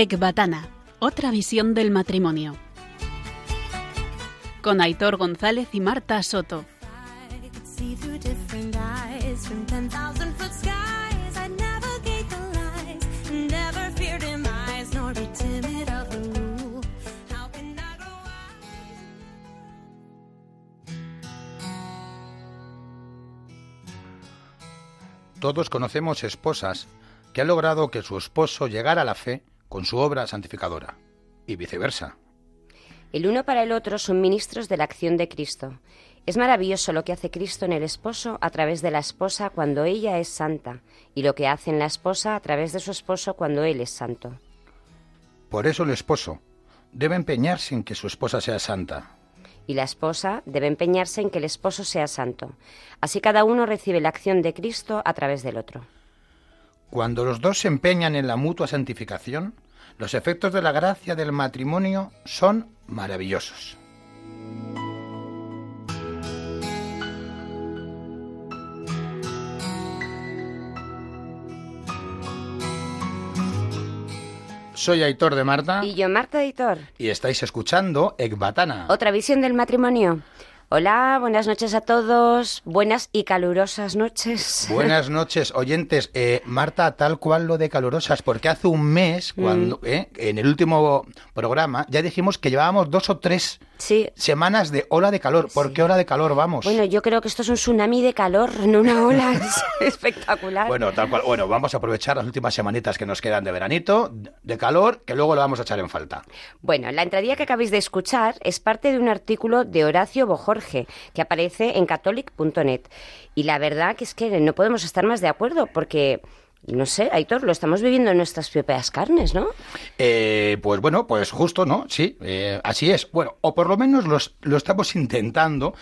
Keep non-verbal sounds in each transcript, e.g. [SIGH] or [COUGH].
Ecbatana, otra visión del matrimonio. Con Aitor González y Marta Soto. Todos conocemos esposas que han logrado que su esposo llegara a la fe con su obra santificadora, y viceversa. El uno para el otro son ministros de la acción de Cristo. Es maravilloso lo que hace Cristo en el esposo a través de la esposa cuando ella es santa, y lo que hace en la esposa a través de su esposo cuando él es santo. Por eso el esposo debe empeñarse en que su esposa sea santa. Y la esposa debe empeñarse en que el esposo sea santo. Así cada uno recibe la acción de Cristo a través del otro. Cuando los dos se empeñan en la mutua santificación, los efectos de la gracia del matrimonio son maravillosos. Soy Aitor de Marta. Y yo, Marta Aitor. Y estáis escuchando Ecbatana. Otra visión del matrimonio. Hola, buenas noches a todos. Buenas y calurosas noches. Buenas [LAUGHS] noches, oyentes. Eh, Marta, tal cual lo de calurosas, porque hace un mes, cuando Mm. eh, en el último programa, ya dijimos que llevábamos dos o tres Sí. semanas de ola de calor. ¿Por qué ola de calor vamos? Bueno, yo creo que esto es un tsunami de calor, no una ola. [LAUGHS] Es espectacular. Bueno, tal cual. Bueno, vamos a aprovechar las últimas semanitas que nos quedan de veranito, de calor, que luego lo vamos a echar en falta. Bueno, la entradilla que acabáis de escuchar es parte de un artículo de Horacio Que aparece en catholic.net. Y la verdad que es que no podemos estar más de acuerdo porque, no sé, Aitor, lo estamos viviendo en nuestras propias carnes, ¿no? Eh, pues bueno, pues justo, ¿no? Sí, eh, así es. Bueno, o por lo menos los- lo estamos intentando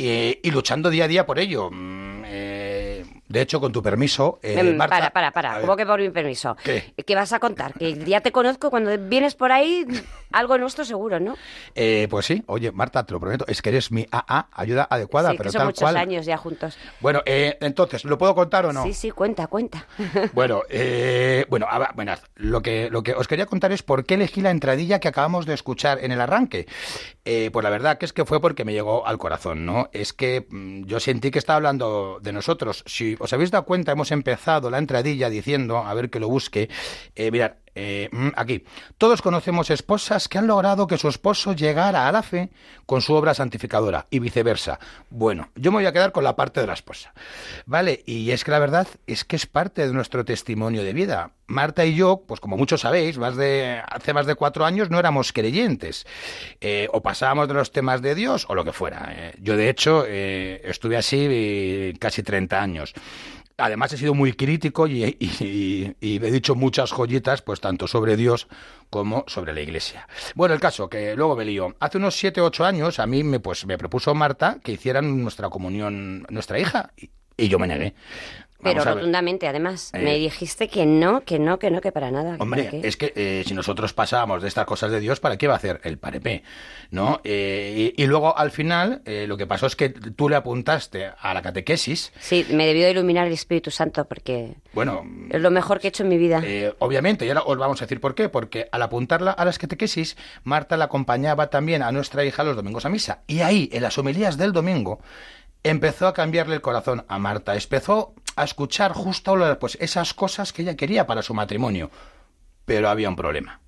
eh, y luchando día a día por ello. De hecho, con tu permiso, eh, Em, Marta- para, para, para. ¿Cómo que por mi permiso? ¿Qué? ¿Qué vas a contar? Que ya te conozco, cuando vienes por ahí, algo nuestro seguro, ¿no? Eh, pues sí, oye, Marta, te lo prometo, es que eres mi AA, ayuda adecuada, sí, pero que son tal muchos cual. años ya juntos. Bueno, eh, entonces, ¿lo puedo contar o no? Sí, sí, cuenta, cuenta. [LAUGHS] Bueno, eh, bueno, a bueno, lo que, lo que os quería contar es por qué elegí la entradilla que acabamos de escuchar en el arranque. Eh, pues la verdad que es que fue porque me llegó al corazón, ¿no? Es que mm, yo sentí que estaba hablando de nosotros. Si os habéis dado cuenta, hemos empezado la entradilla diciendo, a ver que lo busque, eh, mirad, eh, mm, aquí, todos conocemos esposas que han logrado que su esposo llegara a la fe con su obra santificadora y viceversa. Bueno, yo me voy a quedar con la parte de la esposa. Vale, y es que la verdad es que es parte de nuestro testimonio de vida. Marta y yo, pues como muchos sabéis, más de, hace más de cuatro años no éramos creyentes. Eh, o pasábamos de los temas de Dios o lo que fuera. Eh, yo, de hecho, estuve así casi 30 años. Además he sido muy crítico y, he dicho muchas joyitas, pues tanto sobre Dios como sobre la Iglesia. Bueno, el caso, que luego me lío. Hace unos 7 o 8 años a mí me, pues, me propuso Marta que hicieran nuestra comunión, nuestra hija, y yo me negué. Pero rotundamente, además. Eh. Me dijiste que no, que no, que no, que para nada. Hombre, para es que eh, si nosotros pasábamos de estas cosas de Dios, ¿para qué va a hacer el parepé? ¿No? Eh, y, y luego, al final, lo que pasó es que tú le apuntaste a la catequesis. Sí, me debió de iluminar el Espíritu Santo porque Bueno, es lo mejor que he hecho en mi vida. Obviamente, y ahora os vamos a decir por qué, porque al apuntarla a las catequesis, Marta la acompañaba también a nuestra hija los domingos a misa. Y ahí, en las homilías del domingo, empezó a cambiarle el corazón a Marta. Empezó a escuchar justo pues, esas cosas que ella quería para su matrimonio. Pero había un problema.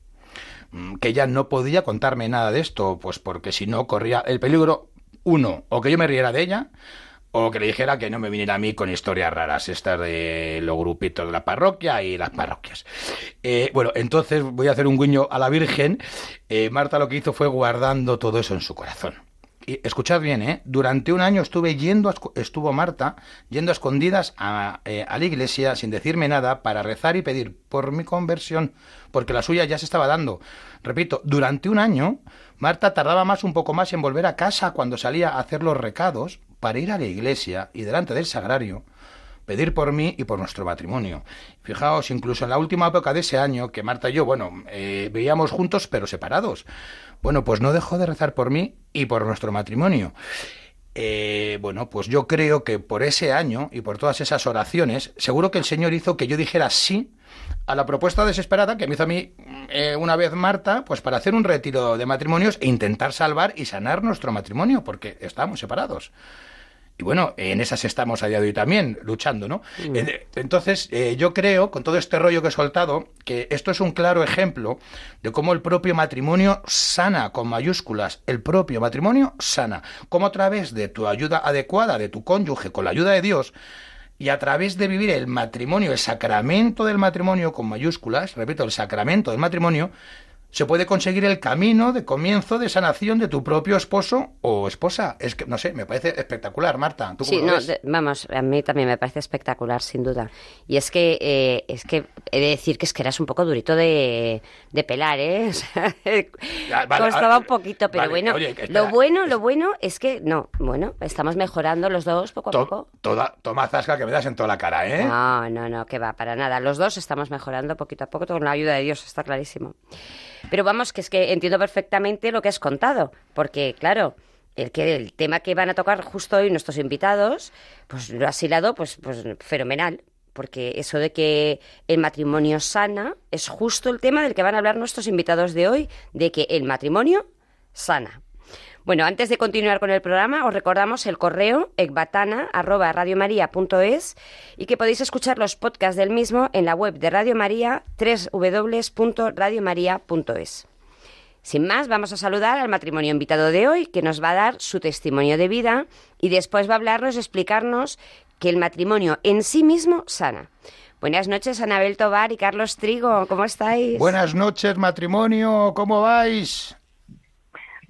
Mm, Que ella no podía contarme nada de esto, pues porque si no corría el peligro, uno, o que yo me riera de ella, o que le dijera que no me viniera a mí con historias raras, estas de los grupitos de la parroquia y las parroquias. Eh, bueno, entonces voy a hacer un guiño a la Virgen. Eh, Marta lo que hizo fue guardando todo eso en su corazón. Escuchad bien, ¿eh? Durante un año estuve yendo, a estuvo Marta yendo a escondidas a, eh, a la iglesia sin decirme nada para rezar y pedir por mi conversión, porque la suya ya se estaba dando. Repito, durante un año Marta tardaba más un poco más en volver a casa cuando salía a hacer los recados para ir a la iglesia y delante del sagrario pedir por mí y por nuestro matrimonio. Fijaos, incluso en la última época de ese año, que Marta y yo, bueno, eh, veíamos juntos pero separados. Bueno, pues no dejó de rezar por mí y por nuestro matrimonio. eh, bueno, pues yo creo que por ese año y por todas esas oraciones, seguro que el Señor hizo que yo dijera sí a la propuesta desesperada que me hizo a mí eh, una vez Marta, pues para hacer un retiro de matrimonios e intentar salvar y sanar nuestro matrimonio, porque estábamos separados. Y bueno, en esas estamos a día de hoy también, luchando, ¿no? Eh, Entonces, eh, yo creo, con todo este rollo que he soltado, que esto es un claro ejemplo de cómo el propio matrimonio sana, con mayúsculas, el propio matrimonio sana. Cómo a través de tu ayuda adecuada, de tu cónyuge, con la ayuda de Dios, y a través de vivir el matrimonio, el sacramento del matrimonio con mayúsculas, repito, el sacramento del matrimonio, se puede conseguir el camino de comienzo de sanación de tu propio esposo o esposa. Es que, no sé, me parece espectacular, Marta. ¿Tú Sí, no, de- vamos, a mí también me parece espectacular, sin duda. Y es que, eh, es que he de decir que es que eras un poco durito de, de pelar, ¿eh? [LAUGHS] O sea, Ya, vale, costaba ah, un poquito, pero vale, bueno, oye, que espera. lo bueno, lo bueno es que, no, bueno, estamos mejorando los dos poco a To- poco. toda, toma zasca que me das en toda la cara, ¿eh? No, no, no, que va, para nada. Los dos estamos mejorando poquito a poco con la ayuda de Dios, está clarísimo. Pero vamos, que es que entiendo perfectamente lo que has contado, porque claro, el que el tema que van a tocar justo hoy nuestros invitados, pues lo has hilado pues, pues fenomenal. Porque eso de que el matrimonio sana es justo el tema del que van a hablar nuestros invitados de hoy, de que el matrimonio sana. Bueno, antes de continuar con el programa, os recordamos el correo ecbatana@radiomaria.es y que podéis escuchar los podcasts del mismo en la web de Radio María, www.radiomaria.es. Sin más, vamos a saludar al matrimonio invitado de hoy, que nos va a dar su testimonio de vida y después va a hablarnos y explicarnos que el matrimonio en sí mismo sana. Buenas noches, Anabel Tobar y Carlos Trigo, ¿cómo estáis? Buenas noches, matrimonio, ¿cómo vais?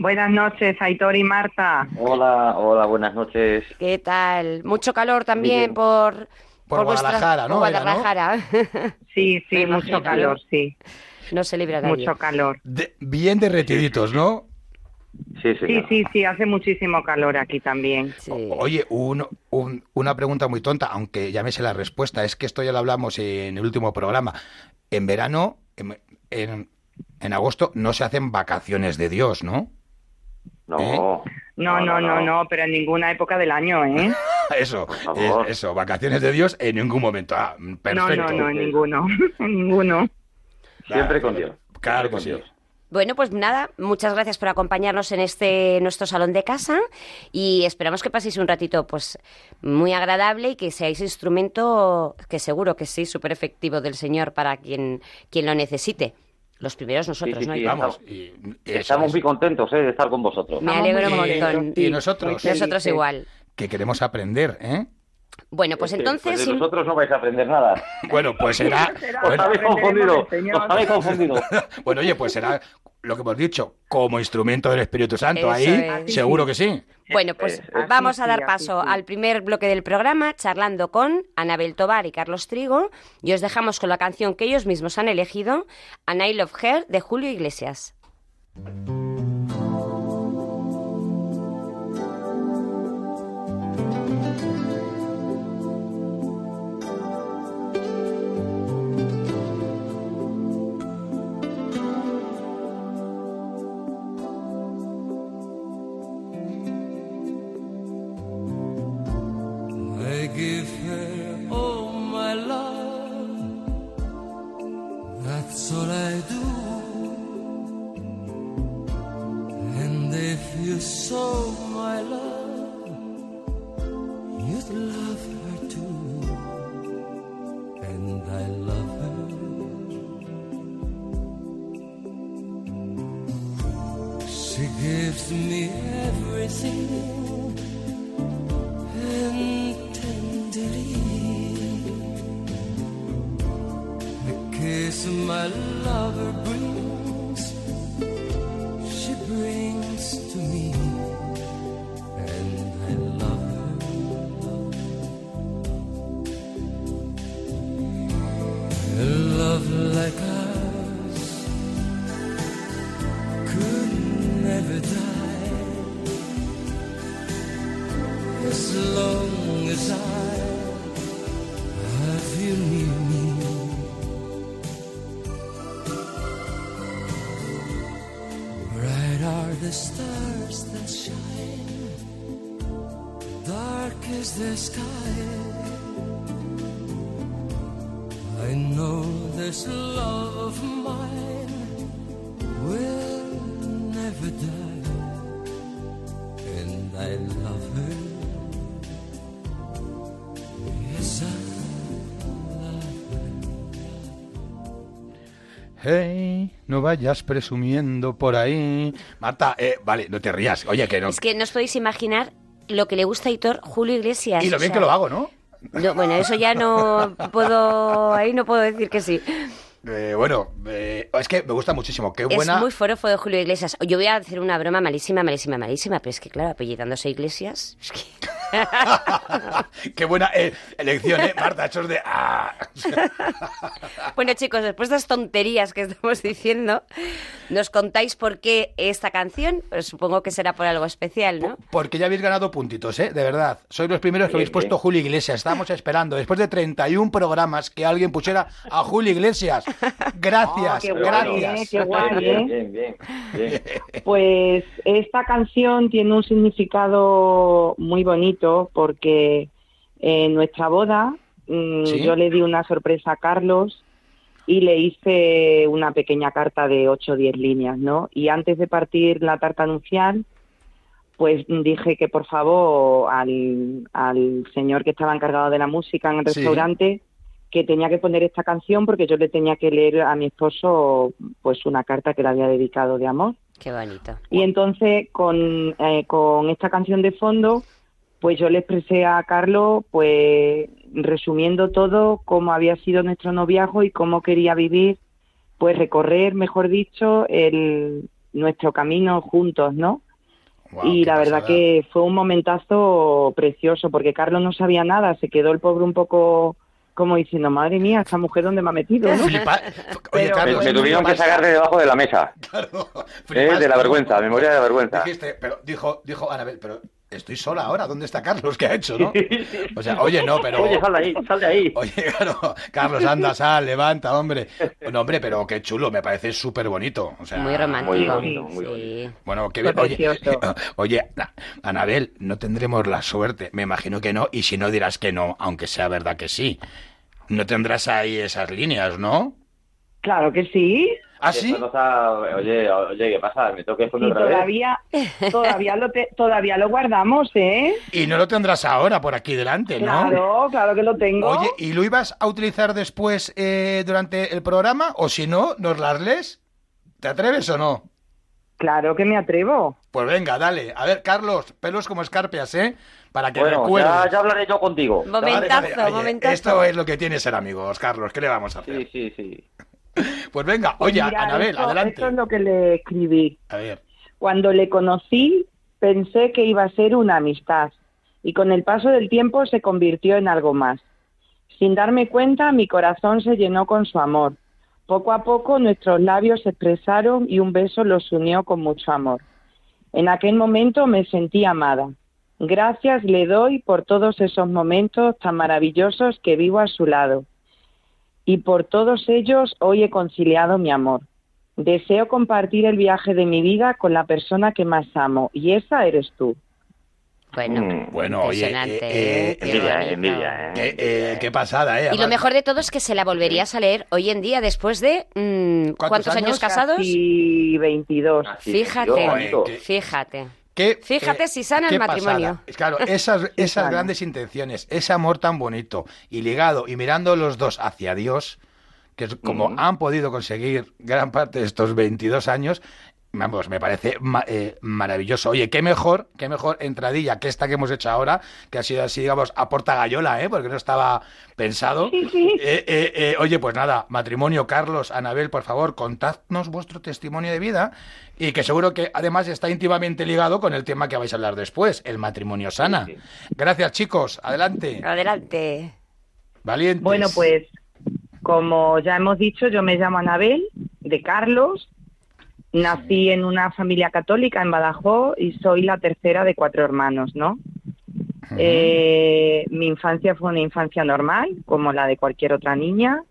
Buenas noches, Aitor y Marta. Hola, hola, buenas noches. ¿Qué tal? Mucho calor también por, Por vuestra- Guadalajara, ¿no? por Era, ¿no? Guadalajara. [LAUGHS] Sí, sí, Me mucho imagino. calor, sí, no se libra nadie. mucho calor. De- bien derretiditos, ¿no? Sí, Sí, sí, sí, hace muchísimo calor aquí también. Sí. O- Oye, un- un- una pregunta muy tonta, aunque ya me sé la respuesta, es que esto ya lo hablamos en el último programa. En verano, en, en- en agosto, no se hacen vacaciones de Dios, ¿no? No. No, no, no, no, pero en ninguna época del año, ¿eh? [LAUGHS] Eso, es- eso, vacaciones de Dios en ningún momento. Ah, No, perfecto. no, no, en ninguno, [LAUGHS] en ninguno. Siempre con Dios. Claro que sí. con Dios. Bueno, pues nada, muchas gracias por acompañarnos en este nuestro salón de casa y esperamos que paséis un ratito pues muy agradable y que seáis instrumento que seguro que sí, súper efectivo del Señor para quien, quien lo necesite. Los primeros nosotros, Sí, sí, ¿no? sí? Vamos, y, Estamos es. muy contentos eh, de estar con vosotros. Me alegro un Y- montón. y nosotros, Nosotros igual. que queremos aprender, ¿eh? Bueno, pues Es que, entonces... de sin- nosotros no vais a aprender nada. [LAUGHS] Bueno, pues [LAUGHS] será... Os bueno, habéis confundido. Os habéis confundido. bueno, oye, pues será lo que hemos dicho, como instrumento del Espíritu Santo. Eso Ahí es. seguro que sí. Bueno, pues Eh, así vamos a dar paso al primer bloque del programa, charlando con Anabel Tobar y Carlos Trigo, y os dejamos con la canción que ellos mismos han elegido, An I Love Her, de Julio Iglesias. Hey, no vayas presumiendo por ahí. Marta, eh, vale, no te rías. Oye, que no. Es que no os podéis imaginar lo que le gusta a Hitor Julio Iglesias. Y lo o bien sea, que lo hago, ¿no? no, bueno, eso ya no puedo. Ahí no puedo decir que sí. Eh, bueno, eh, es que me gusta muchísimo. Qué buena. Es muy forofo de Julio Iglesias. Yo voy a hacer una broma malísima, malísima, malísima, pero es que, claro, apellidándose Iglesias. es que- [LAUGHS] Qué buena eh, elección, ¿eh? Marta, hechos de. Ah. [LAUGHS] Bueno, chicos, después de estas tonterías que estamos diciendo, nos contáis por qué esta canción. Pues supongo que será por algo especial, ¿no? Porque ya habéis ganado puntitos, ¿eh? De verdad. Sois los primeros que habéis puesto. Julio Iglesias. Estábamos esperando, después de 31 programas, que alguien pusiera a Julio Iglesias. Gracias, Ah, qué guay, gracias. ¿eh? Qué guay, [LAUGHS] Bien, ¿eh? bien, bien, bien. Pues esta canción tiene un significado muy bonito porque en nuestra boda mm, ¿Sí? yo le di una sorpresa a Carlos y le hice una pequeña carta de 8 o 10 líneas, ¿no? Y antes de partir la tarta nupcial, pues dije que por favor al, al señor que estaba encargado de la música en el Sí. restaurante que tenía que poner esta canción porque yo le tenía que leer a mi esposo pues una carta que le había dedicado de amor. Qué bonito. Y entonces con, eh, con esta canción de fondo, pues yo le expresé a Carlos, pues resumiendo todo, cómo había sido nuestro noviazgo y cómo quería vivir, pues recorrer, mejor dicho, el, nuestro camino juntos, ¿no? Y la verdad pasada. que fue un momentazo precioso, porque Carlos no sabía nada, se quedó el pobre un poco como diciendo, madre mía, esta mujer dónde me ha metido, ¿no? Flipa- [LAUGHS] Oye, Pero- Carlos, Me, me tuvieron que sacar de debajo de la mesa. Claro, Eh, de la vergüenza, memoria de la vergüenza. Dijiste, pero dijo, dijo Anabel, pero estoy sola ahora, ¿dónde está Carlos? ¿Qué ha hecho, no? O sea, oye, no, pero... Oye, sal de ahí, sal de ahí. Oye, claro, Carlos, anda, sal, levanta, hombre. No, hombre, pero qué chulo, me parece súper bonito. O sea, Muy romántico. muy bonito, muy sí. Bueno, qué bien. Oye, precioso. [LAUGHS] oye, na- Anabel, no tendremos la suerte. Me imagino que no, y si no dirás que no, aunque sea verdad que sí. No tendrás ahí esas líneas, ¿no? Claro que sí. ¿Ah, sí? Esto no está- Oye, oye, ¿qué pasa? ¿Me tengo que Y esconder otra vez? todavía, [LAUGHS] todavía lo te- todavía lo guardamos, ¿eh? Y no lo tendrás ahora por aquí delante, ¿no? Claro, claro que lo tengo. Oye, ¿y lo ibas a utilizar después eh, durante el programa? O si no, ¿nos las lees? ¿Te atreves o no? Claro que me atrevo. Pues venga, dale. A ver, Carlos, pelos como escarpias, ¿eh? Para que Bueno, recuerdes. ya, ya hablaré yo contigo. Momentazo, oye, momentazo. Esto es lo que tiene ser amigos, Carlos. ¿Qué le vamos a hacer? Sí, sí, sí. [LAUGHS] Pues venga, Pues oye, mira, Anabel, esto- adelante. Esto es lo que le escribí. A ver. Cuando le conocí, pensé que iba a ser una amistad y con el paso del tiempo se convirtió en algo más. Sin darme cuenta, mi corazón se llenó con su amor. Poco a poco nuestros labios se expresaron y un beso los unió con mucho amor. En aquel momento me sentí amada. Gracias le doy por todos esos momentos tan maravillosos que vivo a su lado. Y por todos ellos hoy he conciliado mi amor. Deseo compartir el viaje de mi vida con la persona que más amo, y esa eres tú. Bueno, Mm, Bueno, oye, impresionante, eh, ¿eh? eh, Qué envidia, envidia, ¿eh? Qué, eh, qué pasada, ¿eh? Y lo mejor de todo es que se la volverías a leer hoy en día después de mm, ¿Cuántos ¿cuántos, años, años? casados? Casi 22. Así, Fíjate. yo, bonito. Oye, Fíjate. Qué- Fíjate si sana el matrimonio. pasada. Claro, [LAUGHS] esas, grandes intenciones, ese amor tan bonito y ligado y mirando los dos hacia Dios, que es como han podido conseguir gran parte de estos 22 años, vamos, me parece ma- eh, maravilloso. Oye, qué mejor, qué mejor entradilla que esta que hemos hecho ahora, que ha sido así, digamos, a porta gallola, ¿eh? Porque no estaba pensado. Sí, sí. Eh, eh, eh, oye, pues nada, matrimonio, Carlos, Anabel, por favor, contadnos vuestro testimonio de vida y que seguro que además está íntimamente ligado con el tema que vais a hablar después, el matrimonio sana. Sí, Gracias, chicos. Adelante. Adelante. Valientes. Bueno, pues como ya hemos dicho, yo me llamo Anabel, de Carlos. Nací en una familia católica en Badajoz y soy la tercera de cuatro hermanos, ¿no? Eh, mi infancia fue una infancia normal, como la de cualquier otra niña.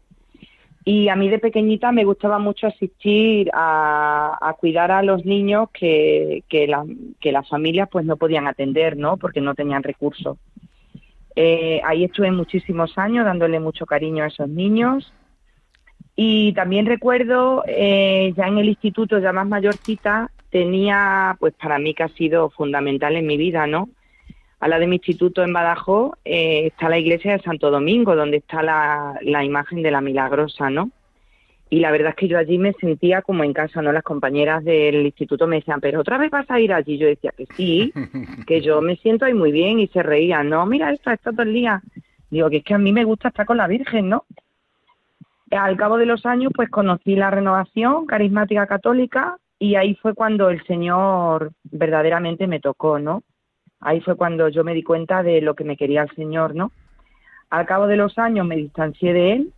Y a mí de pequeñita me gustaba mucho asistir a, a cuidar a los niños que, que, la- que las familias pues no podían atender, ¿no? Porque no tenían recursos. Eh, ahí estuve muchísimos años dándole mucho cariño a esos niños. Y también recuerdo, eh, ya en el instituto, ya más mayorcita, tenía, pues para mí que ha sido fundamental en mi vida, ¿no? A la de mi instituto en Badajoz eh, está la iglesia de Santo Domingo, donde está la, la imagen de la Milagrosa, ¿no? Y la verdad es que yo allí me sentía como en casa, ¿no? Las compañeras del instituto me decían, pero otra vez vas a ir allí. Yo decía que sí, [LAUGHS] que yo me siento ahí muy bien y se reían, no, mira esto, esto todo el día. Digo que es que a mí me gusta estar con la Virgen, ¿no? Al cabo de los años, pues conocí la renovación carismática católica y ahí fue cuando el Señor verdaderamente me tocó, ¿no? Ahí fue cuando yo me di cuenta de lo que me quería el Señor, ¿no? Al cabo de los años me distancié de Él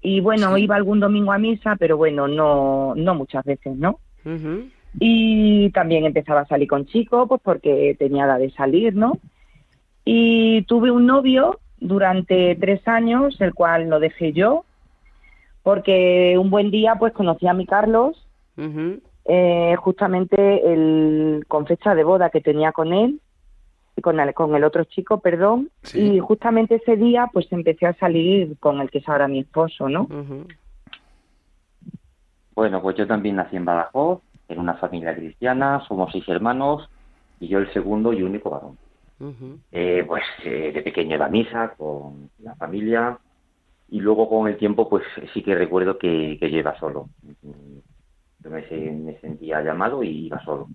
y bueno, iba algún domingo a misa, pero bueno, no, no muchas veces, ¿no? Y también empezaba a salir con chicos, pues porque tenía edad de salir, ¿no? Y tuve un novio durante tres años, el cual lo dejé yo, porque un buen día pues conocí a mi Carlos, Ujú. eh, justamente el, con fecha de boda que tenía con él, con el, con el otro chico, perdón, Sí. y justamente ese día pues empecé a salir con el que es ahora mi esposo, ¿no? Ujú. Bueno, pues yo también nací en Badajoz, en una familia cristiana, somos seis hermanos y yo el segundo y único varón. Eh, pues eh, de pequeño iba a misa con la familia y luego con el tiempo pues sí que recuerdo que, que yo iba solo. Yo me sentía llamado y iba solo.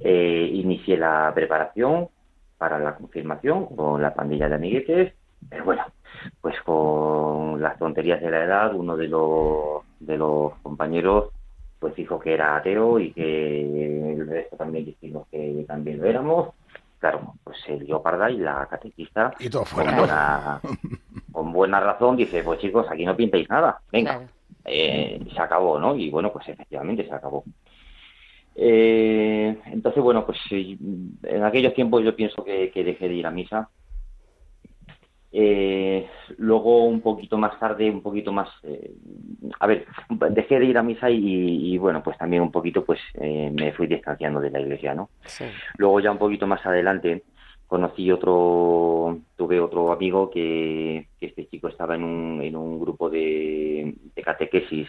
Eh, inicié la preparación para la confirmación con la pandilla de amiguetes, pero bueno, pues con las tonterías de la edad, uno de los, de los compañeros pues dijo que era ateo y que el resto también dijimos que también lo éramos. Claro, pues se lió parda y la catequista Y todo con buena, con buena razón dice, pues chicos, aquí no pintéis nada, venga, Claro. eh, se acabó, ¿no? Y bueno, pues efectivamente se acabó. Eh, entonces, bueno, pues en aquellos tiempos yo pienso que, que dejé de ir a misa. Eh, luego, un poquito más tarde, un poquito más... eh, a ver, dejé de ir a misa y, y, bueno, pues también un poquito pues eh, me fui distanciando de la iglesia, ¿no? Sí. Luego ya un poquito más adelante conocí otro, tuve otro amigo que, que este chico estaba en un, en un grupo de, de catequesis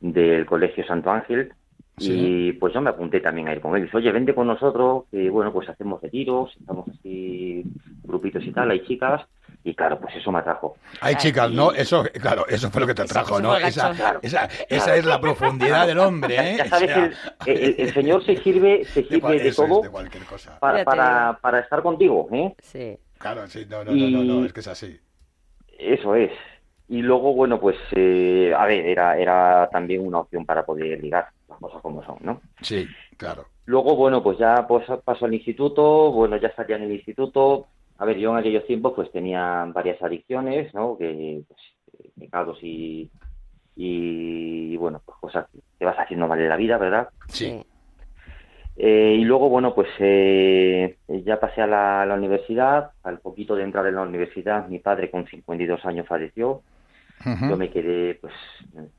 del Colegio Santo Ángel y pues yo me apunté también a ir con él. Dice, oye, vente con nosotros, que bueno, pues hacemos retiros, estamos así grupitos y tal, hay chicas y claro, pues eso me atrajo. Hay chicas, ¿no? Eso, claro, eso fue lo que te atrajo, ¿no? Esa, esa, esa es la profundidad del hombre, ¿eh? ya sabes, O sea, el, el- el Señor se sirve, se de, sirve de todo de cualquier cosa. para, para, para estar contigo, ¿eh? Sí. Claro, sí, no, no, no, no, no, es que es así. Eso es. Y luego, bueno, pues, eh, a ver, era, era también una opción para poder ligar las cosas como son, ¿no? Sí, claro. Luego, bueno, pues ya pues, pasó al instituto, bueno, ya salía en el instituto. A ver, yo en aquellos tiempos pues tenía varias adicciones, ¿no? Que, pues, eh, pecados y, y, bueno, pues cosas que vas haciendo mal en la vida, ¿verdad? Sí. Eh, y luego, bueno, pues eh, ya pasé a la, universidad. Al poquito de entrar en la universidad, mi padre con 52 años falleció. Yo me quedé, pues,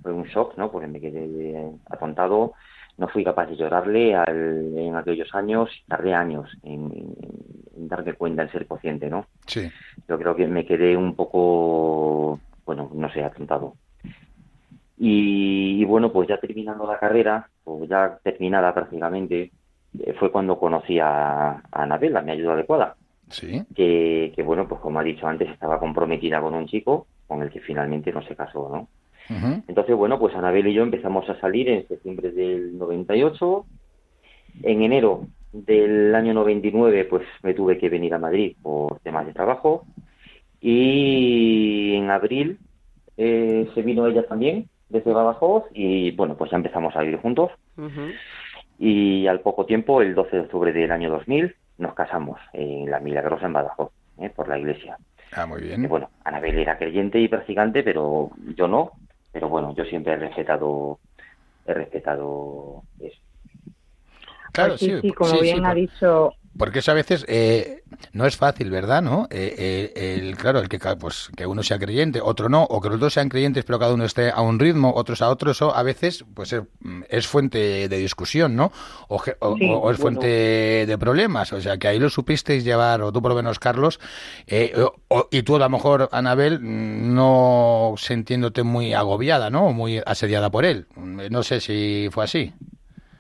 fue un shock, ¿no? Porque me quedé atontado. No fui capaz de llorarle al- en aquellos años. Tardé años en, en darme cuenta, en ser consciente, ¿no? Sí. Yo creo que me quedé un poco, bueno, no sé, atontado. Y, y bueno, pues ya terminando la carrera, o ya terminada prácticamente, eh, fue cuando conocí a, a Anabel, a mi ayuda adecuada Sí. que, que, bueno, pues como ha dicho antes, estaba comprometida con un chico con el que finalmente no se casó, ¿no? Entonces, bueno, pues Anabel y yo empezamos a salir en septiembre del 98. En enero del año 99, pues me tuve que venir a Madrid por temas de trabajo. Y en abril eh, se vino ella también desde Badajoz y, bueno, pues ya empezamos a vivir juntos. Y al poco tiempo, el 12 de octubre del año 2000, nos casamos en la Milagrosa en Badajoz, ¿eh? por la iglesia. Ah, muy bien. bueno, Anabel era creyente y practicante, pero yo no. Pero bueno, yo siempre he respetado, he respetado eso. Claro, Pues sí, sí. sí, como sí, bien ha por- dicho porque eso a veces eh, no es fácil, ¿verdad? ¿No? Eh, eh, el, claro, el que pues que uno sea creyente, otro no, o que los dos sean creyentes, pero cada uno esté a un ritmo, otros a otro, eso a veces pues es, es fuente de discusión, ¿no? O, ge- o- Sí, o es fuente de problemas, o sea que ahí lo supisteis llevar, o tú por lo menos, Carlos, eh, o- y tú a lo mejor, Anabel, no sintiéndote muy agobiada, ¿no? O muy asediada por él. No sé si fue así.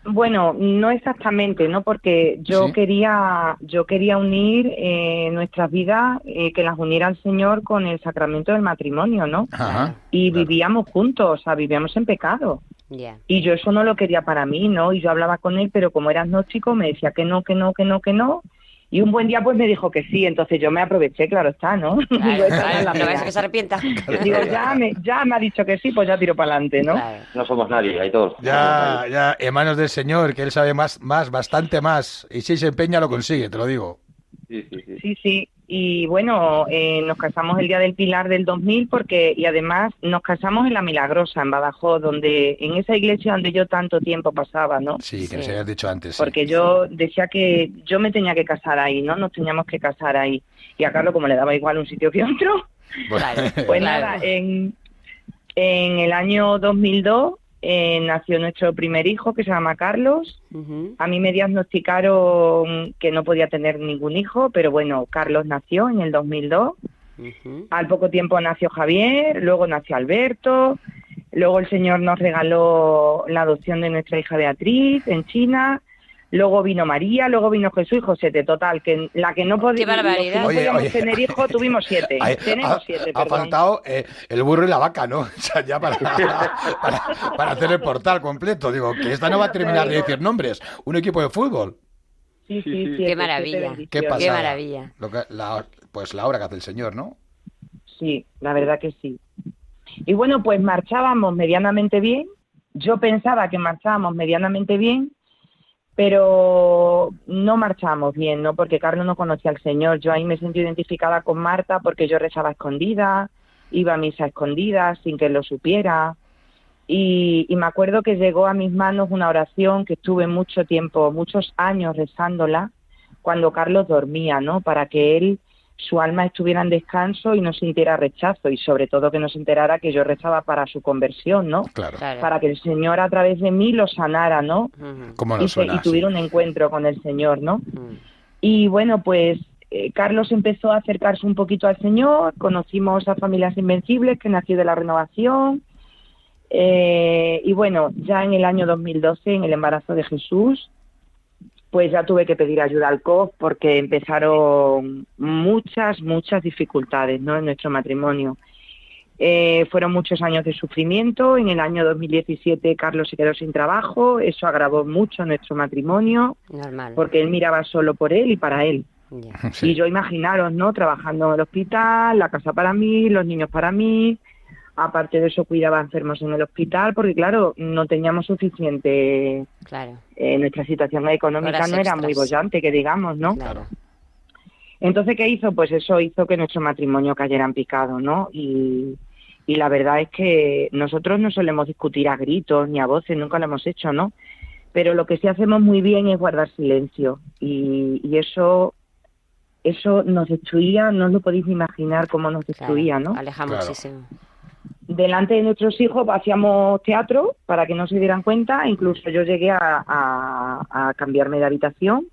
Bueno, no exactamente, ¿no? Porque yo Sí. quería, yo quería unir eh, nuestras vidas, eh, que las uniera el Señor con el sacramento del matrimonio, ¿no? Ajá. Y claro. vivíamos juntos, o sea, vivíamos en pecado. Ya. Y yo eso no lo quería para mí, ¿no? Y yo hablaba con él, pero como era agnóstico, me decía que no, que no, que no, que no. Y un buen día pues me dijo que sí, entonces yo me aproveché, claro está, ¿no? [LAUGHS] Claro, no es claro, la no mía. vayas a que se arrepienta. [LAUGHS] Digo, ya me, ya me ha dicho que sí, pues ya tiro para adelante, ¿no? Claro. No somos nadie, hay todos. Ya, ya, en manos del Señor, que Él sabe más, más, bastante más. Y si se empeña, lo consigue, te lo digo. Sí, sí, sí. Sí, sí. Y bueno, eh, nos casamos el día del Pilar del 2000 porque y además nos casamos en la Milagrosa, en Badajoz, donde en esa iglesia donde yo tanto tiempo pasaba, ¿no? Sí, que Sí. nos habías dicho antes. sí. Porque yo decía que yo me tenía que casar ahí, ¿no? Nos teníamos que casar ahí. Y a Carlos, como le daba igual un sitio que otro, Bueno, [LAUGHS] pues nada, en, en el año 2002 eh, nació nuestro primer hijo que se llama Carlos. A mí me diagnosticaron que no podía tener ningún hijo, pero bueno, Carlos nació en el 2002. Ujú. Al poco tiempo nació Javier, luego nació Alberto, luego el Señor nos regaló la adopción de nuestra hija Beatriz en China, luego vino María, luego vino Jesús y José, de total, que la que no, podíamos oye. tener [LAUGHS] hijos tuvimos siete, Ahí- tenemos ha, siete, ha perdón. faltado eh, el burro y la vaca, ¿no? [LAUGHS] O sea, ya para, [LAUGHS] para, para hacer el portal completo. Digo, que esta no va a terminar de decir nombres. Un equipo de fútbol. Sí, sí, siete, Qué maravilla. Qué Qué pasada. maravilla. Lo que- la- pues la obra que hace el Señor, ¿no? Sí, la verdad que sí. Y bueno, pues marchábamos medianamente bien. Yo pensaba que marchábamos medianamente bien, pero no marchábamos bien, ¿no? Porque Carlos no conocía al Señor. Yo ahí me sentí identificada con Marta porque yo rezaba a escondidas, iba a misa a escondidas sin que lo supiera. Y, y me acuerdo que llegó a mis manos una oración que estuve mucho tiempo, muchos años rezándola, cuando Carlos dormía, ¿no? Para que él, su alma estuviera en descanso y no sintiera rechazo y sobre todo que no se enterara que yo rezaba para su conversión, ¿no? Claro. Claro. Para que el Señor a través de mí lo sanara, ¿no? ¿Cómo Y, no se- y así? tuviera un encuentro con el Señor, ¿no? Y bueno, pues eh, Carlos empezó a acercarse un poquito al Señor, conocimos a Familias Invencibles, que nació de la renovación, eh, y bueno, ya en el año 2012, en el embarazo de Jesús, pues ya tuve que pedir ayuda al COF porque empezaron muchas, muchas dificultades ¿no? en nuestro matrimonio. Eh, fueron muchos años de sufrimiento. En el año 2017 Carlos se quedó sin trabajo. Eso agravó mucho nuestro matrimonio Normal. porque él miraba solo por él y para él. [LAUGHS] Sí. Y yo imaginaros, ¿no? Trabajando en el hospital, la casa para mí, los niños para mí. Aparte de eso, cuidaba a enfermos en el hospital, porque claro, no teníamos suficiente, Claro. eh, nuestra situación económica Horas no era muy bollante, que digamos, ¿no? Claro. Entonces, ¿qué hizo? Pues eso hizo que nuestro matrimonio cayera en picado, ¿no? Y, y la verdad es que nosotros no solemos discutir a gritos ni a voces, nunca lo hemos hecho, ¿no? Pero lo que sí hacemos muy bien es guardar silencio. Y, y eso eso nos destruía, no os lo podéis imaginar cómo nos Claro. destruía, ¿no? Aleja Claro. muchísimo. Delante de nuestros hijos hacíamos teatro para que no se dieran cuenta. Incluso yo llegué a, a- a cambiarme de habitación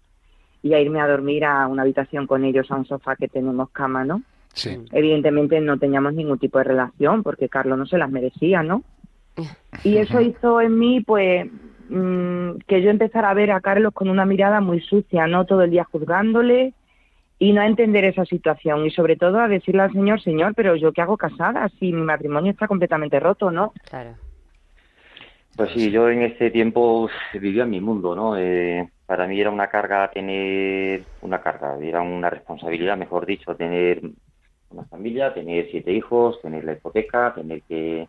y a irme a dormir a una habitación con ellos, a un sofá que tenemos cama, ¿no? Sí. Evidentemente no teníamos ningún tipo de relación porque Carlos no se las merecía, ¿no? Y eso hizo en mí, pues, mm, que yo empezara a ver a Carlos con una mirada muy sucia, ¿no? Todo el día juzgándole y no a entender esa situación y sobre todo a decirle al Señor, Señor, pero yo qué hago casada si mi matrimonio está completamente roto, ¿no? Claro. Pues sí, yo en este tiempo vivía en mi mundo, ¿no? Eh, para mí era una carga tener una carga, era una responsabilidad, mejor dicho, tener una familia, tener siete hijos, tener la hipoteca, tener que,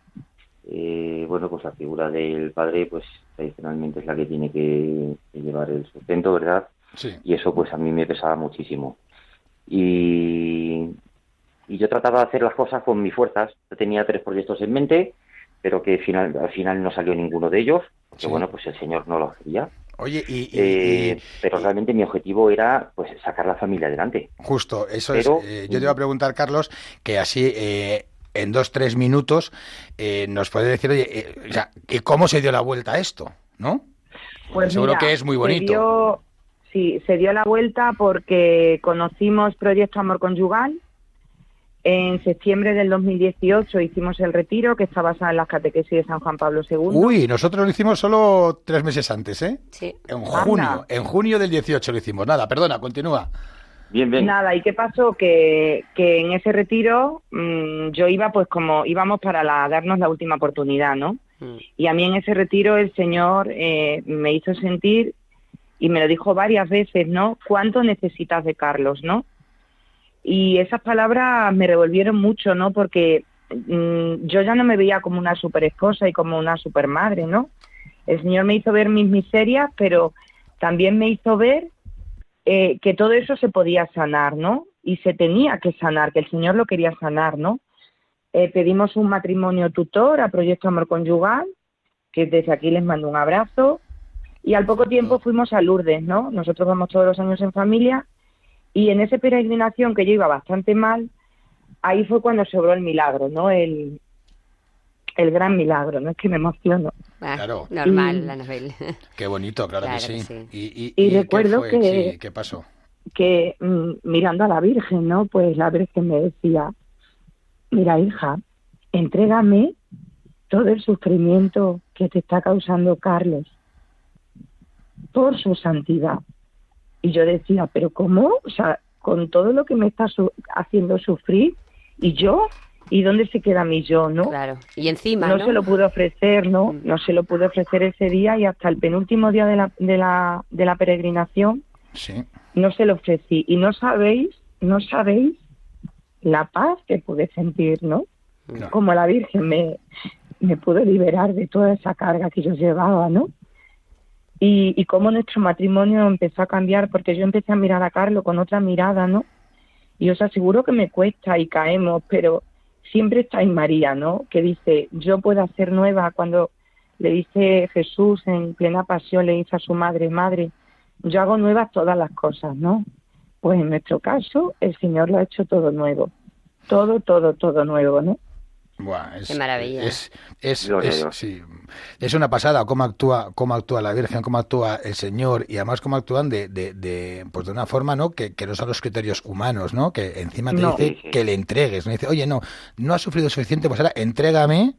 eh, bueno, pues la figura del padre, pues tradicionalmente es la que tiene que, que llevar el sustento, ¿verdad? Sí. y eso pues a mí me pesaba muchísimo. Y, y yo trataba de hacer las cosas con mis fuerzas. Yo tenía tres proyectos en mente, pero que final, al final no salió ninguno de ellos, porque Sí. bueno, pues el Señor no lo quería. Oye, y, y- Eh, y- pero realmente mi objetivo era pues sacar la familia adelante. justo, eso pero- es. eh, yo te iba a preguntar, Carlos, que así eh, en dos, tres minutos eh, nos puede decir, oye, eh, o sea, ¿y cómo se dio la vuelta a esto? ¿No? Pues Seguro mira, que es muy se bonito. dio- sí, se dio la vuelta porque conocimos Proyecto Amor Conyugal. En septiembre del 2018 hicimos el retiro que está basado en las catequesis de San Juan Pablo II. Uy, nosotros lo hicimos solo tres meses antes, ¿eh? Sí. En Anda. junio, en junio del 18 lo hicimos. Nada, perdona, continúa. Bien, bien. Nada, ¿y qué pasó? Que, que en ese retiro mm, yo iba pues como íbamos para la, darnos la última oportunidad, ¿no? Mm. Y a mí en ese retiro el Señor eh, me hizo sentir, y me lo dijo varias veces, ¿no? ¿Cuánto necesitas de Carlos, no? Y esas palabras me revolvieron mucho, ¿no? Porque mm, yo ya no me veía como una super esposa y como una super madre, ¿no? El Señor me hizo ver mis miserias, pero también me hizo ver eh, que todo eso se podía sanar, ¿no? Y se tenía que sanar, que el Señor lo quería sanar, ¿no? Eh, pedimos un matrimonio tutor a Proyecto Amor Conyugal, que desde aquí les mando un abrazo. Y al poco tiempo fuimos a Lourdes, ¿no? Nosotros vamos todos los años en familia. Y en esa peregrinación que yo iba bastante mal, ahí fue cuando se obró el milagro, ¿no? El, el gran milagro, ¿no? Es que me emociono. Ah, Claro. Normal, Y- la novela. Qué bonito, claro, Claro que que sí. sí. Y, Y qué recuerdo fue? que- Sí, ¿Qué pasó? que mm, mirando a la Virgen, ¿no? Pues la Virgen me decía, mira hija, entrégame todo el sufrimiento que te está causando Carlos por su santidad. Y yo decía, pero ¿cómo? O sea, con todo lo que me está su- haciendo sufrir, ¿y yo? ¿Y dónde se queda mi yo, no? Claro. Y encima, no, ¿no? se lo pude ofrecer, ¿no? Mm. No se lo pude ofrecer ese día y hasta el penúltimo día de la, de la, de la peregrinación Sí. no se lo ofrecí. Y no sabéis, no sabéis la paz que pude sentir, ¿no? No. Como la Virgen me, me pudo liberar de toda esa carga que yo llevaba, ¿no? Y, y cómo nuestro matrimonio empezó a cambiar, porque yo empecé a mirar a Carlos con otra mirada, ¿no? Y os aseguro que me cuesta y caemos, pero siempre está en María, ¿no? Que dice, yo puedo hacer nueva cuando le dice Jesús en plena pasión, le dice a su madre, madre, yo hago nuevas todas las cosas, ¿no? Pues en nuestro caso, el Señor lo ha hecho todo nuevo. Todo, todo, todo nuevo, ¿no? Buah, es, Qué maravilla. Es, es, Gloria a es- Dios. sí, es una pasada cómo actúa, cómo actúa la Virgen, cómo actúa el Señor y además cómo actúan de, de, de, pues de una forma ¿no? que, que no son los criterios humanos, ¿no? que encima te No. dice Sí, sí. que le entregues. ¿no? Dice, oye, no, no has sufrido suficiente, pues ahora entrégame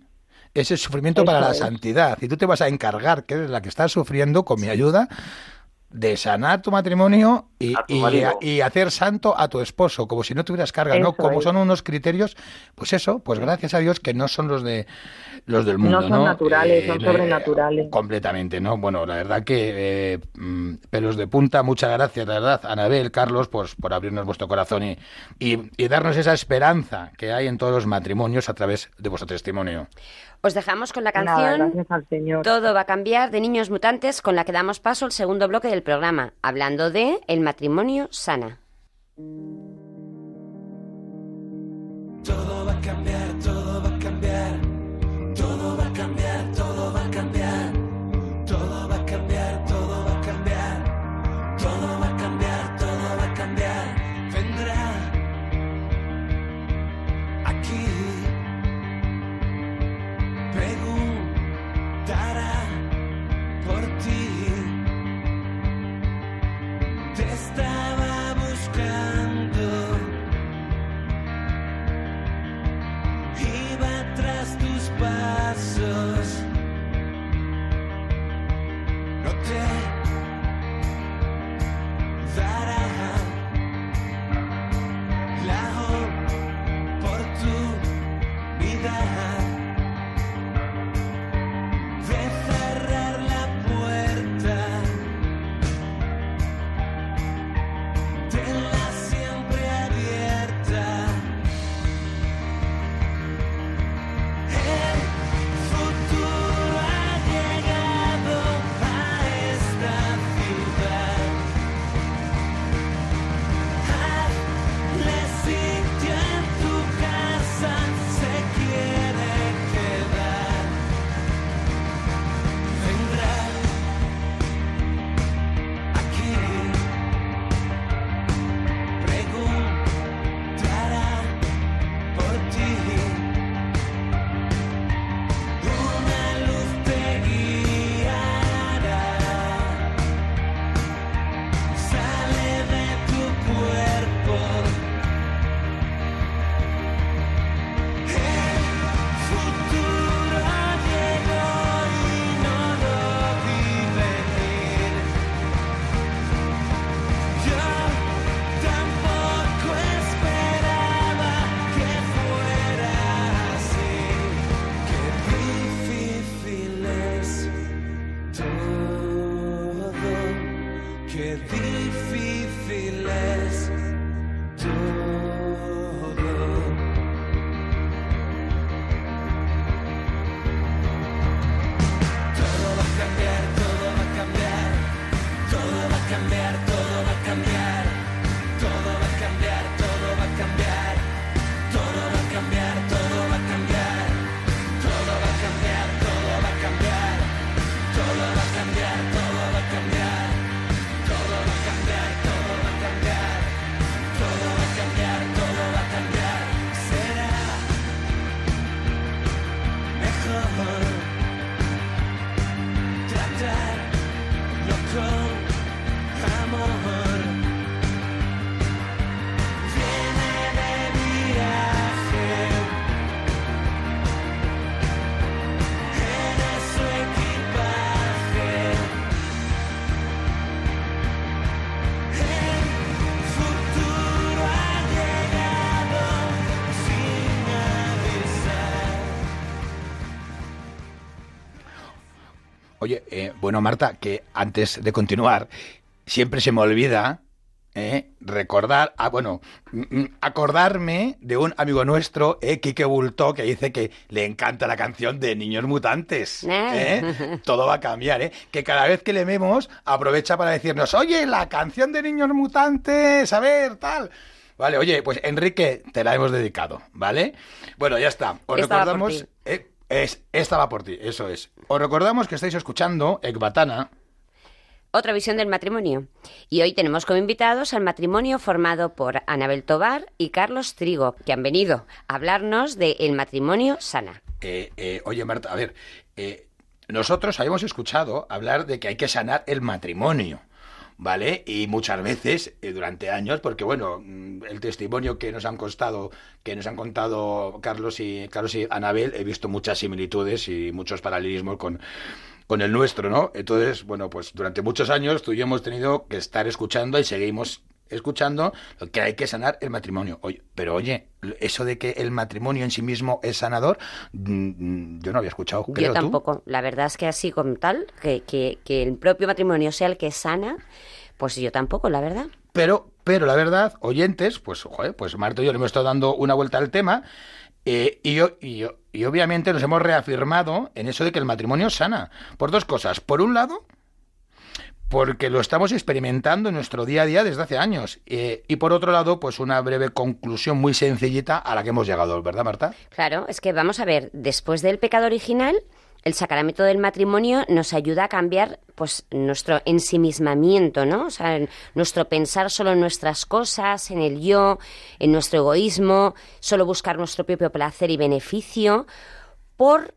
ese sufrimiento para la santidad. Y tú te vas a encargar, que eres la que estás sufriendo, con mi ayuda, de sanar tu matrimonio y, y- hacer santo a tu esposo, como si no tuvieras carga, ¿no? Como es. son unos criterios, pues eso, pues gracias a Dios que no son los de los del mundo, No ¿no? son naturales, son eh, sobrenaturales. completamente, ¿no? Bueno, la verdad que eh, mm, pelos de punta, muchas gracias, la verdad, Anabel, Carlos, pues por abrirnos vuestro corazón y, y, y darnos esa esperanza que hay en todos los matrimonios a través de vuestro testimonio. Os dejamos con la canción gracias al Señor. Todo va a cambiar de Niños Mutantes, con la que damos paso al segundo bloque del programa, hablando de El matrimonio sana. Todo va a cambiar, todo bueno, Marta, que antes de continuar, siempre se me olvida eh, recordar, ah, bueno, mm, mm, acordarme de un amigo nuestro, eh, Quique Bulto, que dice que le encanta la canción de Niños Mutantes. [LAUGHS] ¿eh? Todo va a cambiar, ¿eh? Que cada vez que le vemos, aprovecha para decirnos, oye, la canción de Niños Mutantes, a ver, tal. Vale, oye, pues Enrique, te la hemos dedicado, ¿vale? Bueno, ya está. Os recordamos. eh, es, esta va por ti, eso es. Os recordamos que estáis escuchando Ecbatana. Otra visión del matrimonio. Y hoy tenemos como invitados al matrimonio formado por Anabel Tobar y Carlos Trigo, que han venido a hablarnos de el matrimonio sana. Eh, eh, oye, Marta, a ver, eh, nosotros habíamos escuchado hablar de que hay que sanar el matrimonio. ¿Vale? Y muchas veces, eh, durante años, porque bueno, mm, el testimonio que nos han costado, que nos han contado Carlos y Carlos y Anabel, he visto muchas similitudes y muchos paralelismos con, con el nuestro, ¿no? Entonces, bueno, pues durante muchos años tú y yo hemos tenido que estar escuchando y seguimos escuchando que hay que sanar el matrimonio. Oye, pero oye, eso de que el matrimonio en sí mismo es sanador, mm, mm, yo no había escuchado. creo, Yo tú. tampoco. La verdad es que así como tal, que, que, que el propio matrimonio sea el que sana, pues yo tampoco, la verdad. Pero, pero la verdad, oyentes, pues, joder, pues Marta y yo le hemos estado dando una vuelta al tema eh, y, yo, y, yo- y obviamente nos hemos reafirmado en eso de que el matrimonio sana. Por dos cosas. Por un lado, porque lo estamos experimentando en nuestro día a día desde hace años. Eh, y por otro lado, pues una breve conclusión muy sencillita a la que hemos llegado, ¿verdad, Marta? Claro, es que vamos a ver, después del pecado original, el sacramento del matrimonio nos ayuda a cambiar pues nuestro ensimismamiento, ¿no? O sea, nuestro pensar solo en nuestras cosas, en el yo, en nuestro egoísmo, solo buscar nuestro propio placer y beneficio, por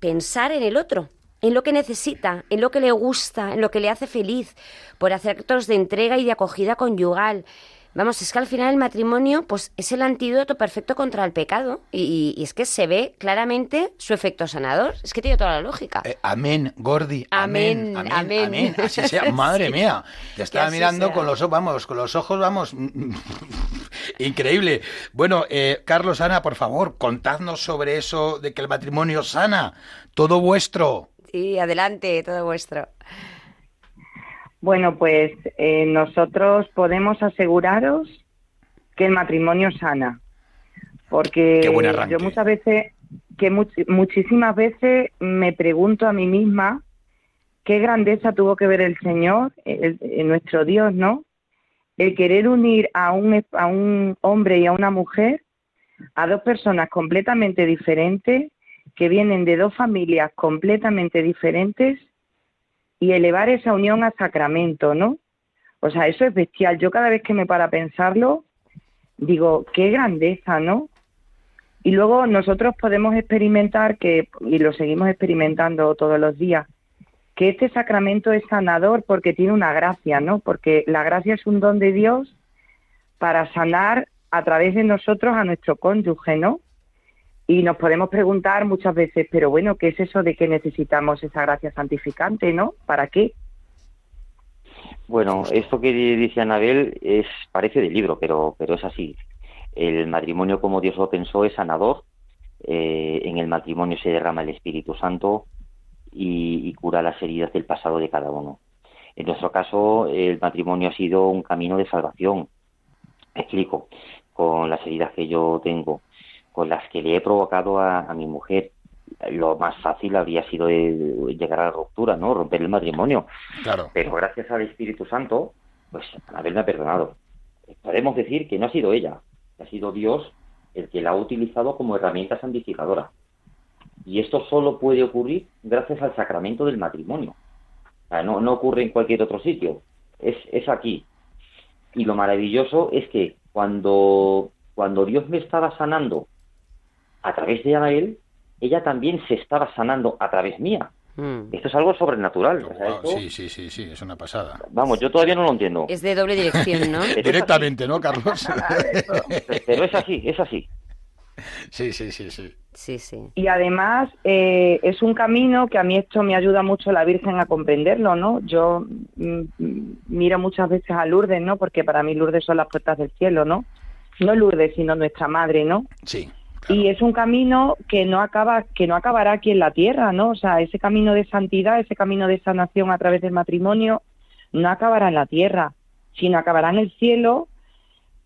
pensar en el otro, en lo que necesita, en lo que le gusta, en lo que le hace feliz, por hacer actos de entrega y de acogida conyugal. Vamos, es que al final el matrimonio pues es el antídoto perfecto contra el pecado y, y es que se ve claramente su efecto sanador. Es que tiene toda la lógica. Eh, amén, Gordi. Amén, Amén, amén. Así sea. [LAUGHS] Madre mía. Te estaba mirando sea. con los ojos, vamos, con los ojos, vamos. [LAUGHS] Increíble. Bueno, eh, Carlos, Ana, por favor, contadnos sobre eso de que el matrimonio sana. Todo vuestro. Sí, adelante, todo vuestro. Bueno, pues eh, nosotros podemos aseguraros que el matrimonio sana, porque yo muchas veces, que much- muchísimas veces me pregunto a mí misma qué grandeza tuvo que ver el Señor, el- el- nuestro Dios, ¿no? El querer unir a un, a un hombre y a una mujer, a dos personas completamente diferentes, que vienen de dos familias completamente diferentes, y elevar esa unión a sacramento, ¿no? O sea, eso es bestial. Yo cada vez que me para pensarlo, digo, qué grandeza, ¿no? Y luego nosotros podemos experimentar que, y lo seguimos experimentando todos los días, que este sacramento es sanador porque tiene una gracia, ¿no? Porque la gracia es un don de Dios para sanar a través de nosotros a nuestro cónyuge, ¿no? Y nos podemos preguntar muchas veces, pero bueno, ¿qué es eso de que necesitamos esa gracia santificante, ¿no? ¿Para qué? Bueno, esto que dice Anabel es parece de libro, pero, pero es así. El matrimonio como Dios lo pensó es sanador. eh, en el matrimonio se derrama el Espíritu Santo y, y cura las heridas del pasado de cada uno. En nuestro caso, el matrimonio ha sido un camino de salvación. Explico, con las heridas que yo tengo, con las que le he provocado a, a mi mujer. Lo más fácil habría sido eh, llegar a la ruptura, ¿no? Romper el matrimonio. Claro. Pero gracias al Espíritu Santo, pues Anabel me ha perdonado. Podemos decir que no ha sido ella, ha sido Dios el que la ha utilizado como herramienta santificadora. Y esto solo puede ocurrir gracias al sacramento del matrimonio. No, no ocurre en cualquier otro sitio, es, es aquí. Y lo maravilloso es que cuando, cuando Dios me estaba sanando a través de Anabel, ella también se estaba sanando a través mía. Mm. Esto es algo sobrenatural. Wow, esto- sí, sí, sí, sí, es una pasada. Vamos, yo todavía no lo entiendo. Es de doble dirección, ¿no? [LAUGHS] Directamente, ¿no, Carlos? [LAUGHS] Pero es así, es así. sí, sí, sí, sí. Sí, sí. Y además eh, es un camino que a mí esto me ayuda mucho la Virgen a comprenderlo, ¿no? Yo mm, mm, miro muchas veces a Lourdes, ¿no? Porque para mí Lourdes son las puertas del cielo, ¿no? No Lourdes, sino nuestra madre, ¿no? Sí, y es un camino que no acaba que no acabará aquí en la tierra no o sea ese camino de santidad ese camino de sanación a través del matrimonio no acabará en la tierra sino acabará en el cielo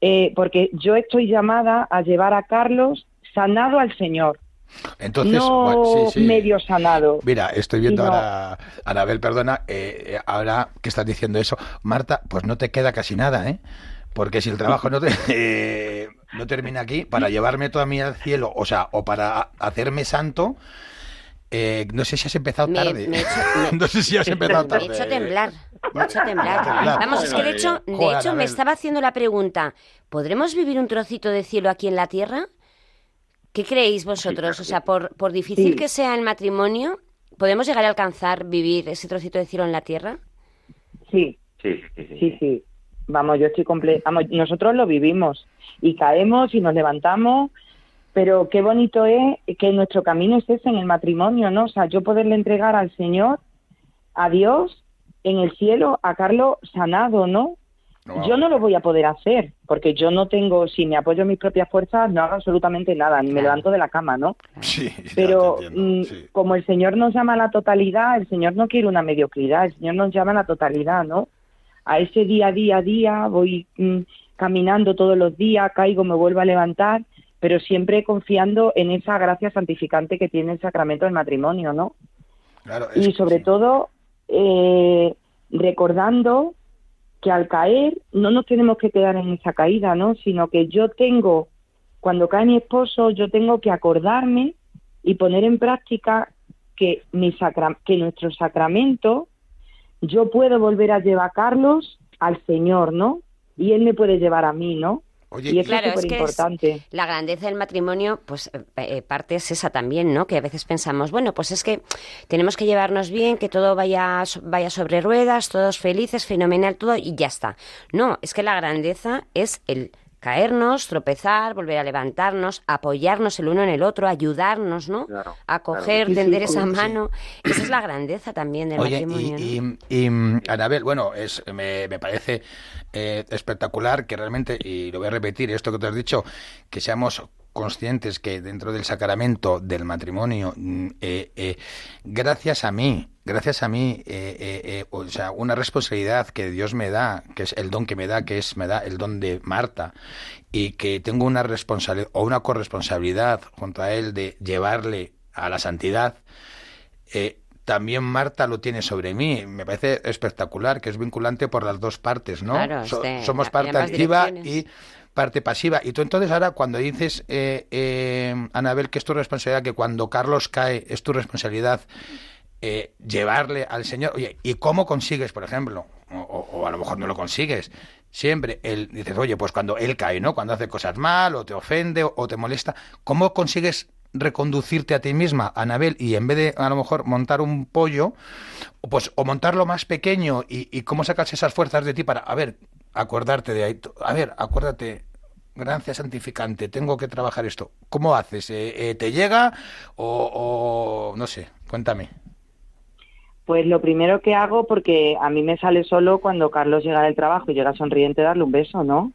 eh, porque yo estoy llamada a llevar a Carlos sanado al Señor Entonces, no bueno, sí, sí. medio sanado Mira, estoy viendo ahora, Anabel, perdona, eh, eh, ahora que estás diciendo eso, Marta, pues no te queda casi nada, ¿eh? Porque si el trabajo no, te, [LAUGHS] eh, no termina aquí, para llevarme todo a mí al cielo, o sea, o para hacerme santo, eh, no sé si has empezado Me- tarde. me he hecho- [LAUGHS] me- no sé si has empezado Me tarde. he hecho temblar. Me he hecho temblar. Vamos, es que de hecho, de Joder, hecho me estaba haciendo la pregunta, ¿podremos vivir un trocito de cielo aquí en la tierra? ¿Qué creéis vosotros? O sea, por, por difícil Sí. que sea el matrimonio, ¿podemos llegar a alcanzar vivir ese trocito de cielo en la tierra? sí Sí, sí, sí. Sí, sí. Vamos, yo estoy comple Vamos, nosotros lo vivimos y caemos y nos levantamos, pero qué bonito es que nuestro camino es ese en el matrimonio, ¿no? O sea, yo poderle entregar al Señor, a Dios, en el cielo, a Carlos sanado, ¿no? Yo no lo voy a poder hacer, porque yo no tengo, si me apoyo en mis propias fuerzas, no hago absolutamente nada, ni me levanto de la cama, ¿no? Sí, Pero entiendo, mm, sí. como el Señor nos llama a la totalidad, el Señor no quiere una mediocridad, el Señor nos llama a la totalidad, ¿no? A ese día a día a día voy mm, caminando todos los días, caigo, me vuelvo a levantar, pero siempre confiando en esa gracia santificante que tiene el sacramento del matrimonio, ¿no? Claro, Y sobre sí. todo eh, recordando que al caer no nos tenemos que quedar en esa caída, ¿no? Sino que yo tengo, cuando cae mi esposo, yo tengo que acordarme y poner en práctica que, mi sacra- que nuestro sacramento, yo puedo volver a llevar a Carlos al Señor, ¿no? Y él me puede llevar a mí, ¿no? Oye, y eso Claro, es es súper que es- importante. La grandeza del matrimonio, pues eh, eh, parte es esa también, ¿no? Que a veces pensamos, bueno, pues es que tenemos que llevarnos bien, que todo vaya, vaya sobre ruedas, todos felices, fenomenal, todo, y ya está. No, es que la grandeza es el caernos, tropezar, volver a levantarnos, apoyarnos el uno en el otro, ayudarnos, ¿no? Claro, a coger, tender esa sí. mano. Esa es la grandeza también del Oye, matrimonio, ¿no? y, mm, Anabel, bueno, es, me, me parece eh, espectacular que realmente, y lo voy a repetir, esto que te has dicho, que seamos conscientes que dentro del sacramento del matrimonio, mm, eh, eh, gracias a mí, gracias a mí, eh, o sea, una responsabilidad que Dios me da, que es el don que me da, que es me da el don de Marta, y que tengo una responsabilidad o una corresponsabilidad junto a él de llevarle a la santidad, también Marta lo tiene sobre mí. Me parece espectacular, que es vinculante por las dos partes, ¿no? Claro, So- somos parte activa y parte pasiva. Y tú entonces ahora cuando dices, eh, eh, Anabel, que es tu responsabilidad, que cuando Carlos cae es tu responsabilidad eh, llevarle al Señor. Oye, ¿y cómo consigues, por ejemplo? O, a lo mejor no lo consigues. Siempre él dices, oye, pues cuando él cae, ¿no? Cuando hace cosas mal, o te ofende, o, te molesta, ¿cómo consigues reconducirte a ti misma, Anabel, y en vez de a lo mejor montar un pollo, pues o montarlo más pequeño y, y cómo sacas esas fuerzas de ti para, a ver, acordarte de ahí, a ver, acuérdate, gracia santificante, tengo que trabajar esto. ¿Cómo haces? Eh, eh, ¿Te llega o, o no sé? Cuéntame. Pues lo primero que hago, porque a mí me sale solo cuando Carlos llega del trabajo y llega sonriente darle un beso, ¿no?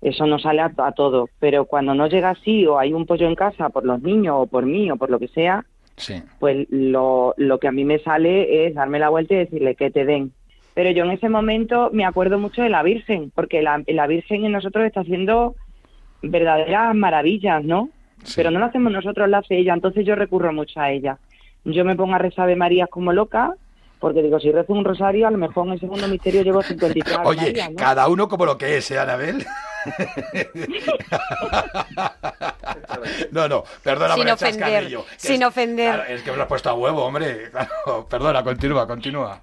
Eso no sale a, a todo. Pero cuando no llega así o hay un pollo en casa por los niños o por mí o por lo que sea, Sí. pues lo, lo que a mí me sale es darme la vuelta y decirle que te den. Pero yo en ese momento me acuerdo mucho de la Virgen, porque la, la Virgen en nosotros está haciendo verdaderas maravillas, ¿no? Sí. Pero no lo hacemos nosotros, lo hace ella, entonces yo recurro mucho a ella. Yo me pongo a rezar de Marías como loca, porque digo, si rezo un rosario, a lo mejor en el segundo misterio llevo 53 Ave Oye, Marías, ¿no? cada uno como lo que es, ¿eh, Anabel? [LAUGHS] no, no, perdona Sin por el ofender, sin es- ofender. claro, es que me lo has puesto a huevo, hombre. Claro, [LAUGHS] perdona, continúa, continúa.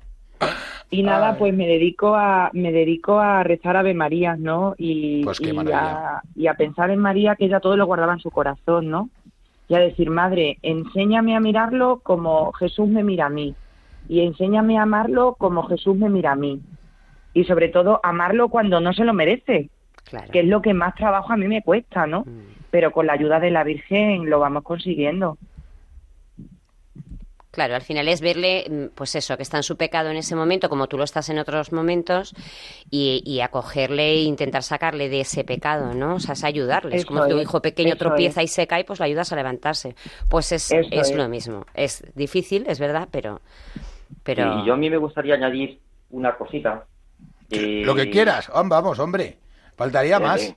Y nada, Ay. pues me dedico a me dedico a rezar Ave Marías, ¿no? Y, Pues y, a, y a pensar en María que ella todo lo guardaba en su corazón, ¿no? Y a decir, madre, enséñame a mirarlo como Jesús me mira a mí. Y enséñame a amarlo como Jesús me mira a mí. Y sobre todo, amarlo cuando no se lo merece, Claro. que es lo que más trabajo a mí me cuesta, ¿no? Mm. Pero con la ayuda de la Virgen lo vamos consiguiendo. Claro, al final es verle, mm, pues eso, que está en su pecado en ese momento, como tú lo estás en otros momentos, y, y acogerle e intentar sacarle de ese pecado, ¿no? O sea, es ayudarle. es como tu hijo pequeño tropieza es. y se cae, pues lo ayudas a levantarse. Pues es, Eso es es. lo mismo. Es difícil, es verdad, pero... pero... Y yo a mí me gustaría añadir una cosita. Eh, Lo que quieras. Hom, Vamos, hombre. Faltaría Eh, más.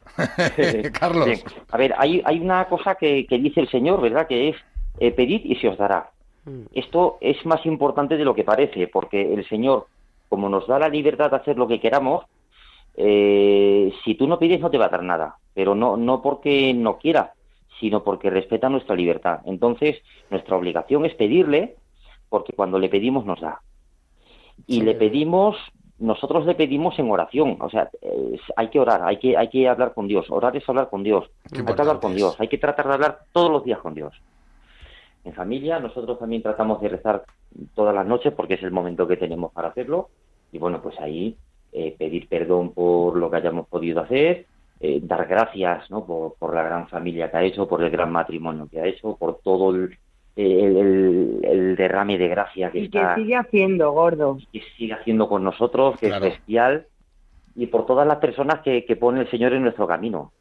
eh, [LAUGHS] [LAUGHS] Carlos. bien. A ver, hay, hay una cosa que, que dice el Señor, ¿verdad? Que es eh, pedid y se os dará. Mm. Esto es más importante de lo que parece, porque el Señor, como nos da la libertad de hacer lo que queramos, eh, si tú no pides no te va a dar nada, pero no, no porque no quiera, sino porque respeta nuestra libertad. Entonces, nuestra obligación es pedirle, porque cuando le pedimos nos da. Y Sí, le pedimos, nosotros le pedimos en oración, o sea, es- hay que orar, hay que, hay que hablar con Dios, orar es hablar con Dios, Qué hay que hablar con. Dios, hay que tratar de hablar todos los días con Dios. En familia, nosotros también tratamos de rezar todas las noches porque es el momento que tenemos para hacerlo. Y bueno, pues ahí eh, pedir perdón por lo que hayamos podido hacer, eh, dar gracias ¿no? por, por la gran familia que ha hecho, por el gran matrimonio que ha hecho, por todo el, el, el- el derrame de gracia que Y que está sigue haciendo, gordo. que sigue haciendo con nosotros, que Claro. es bestial, y por todas las personas que, que pone el Señor en nuestro camino.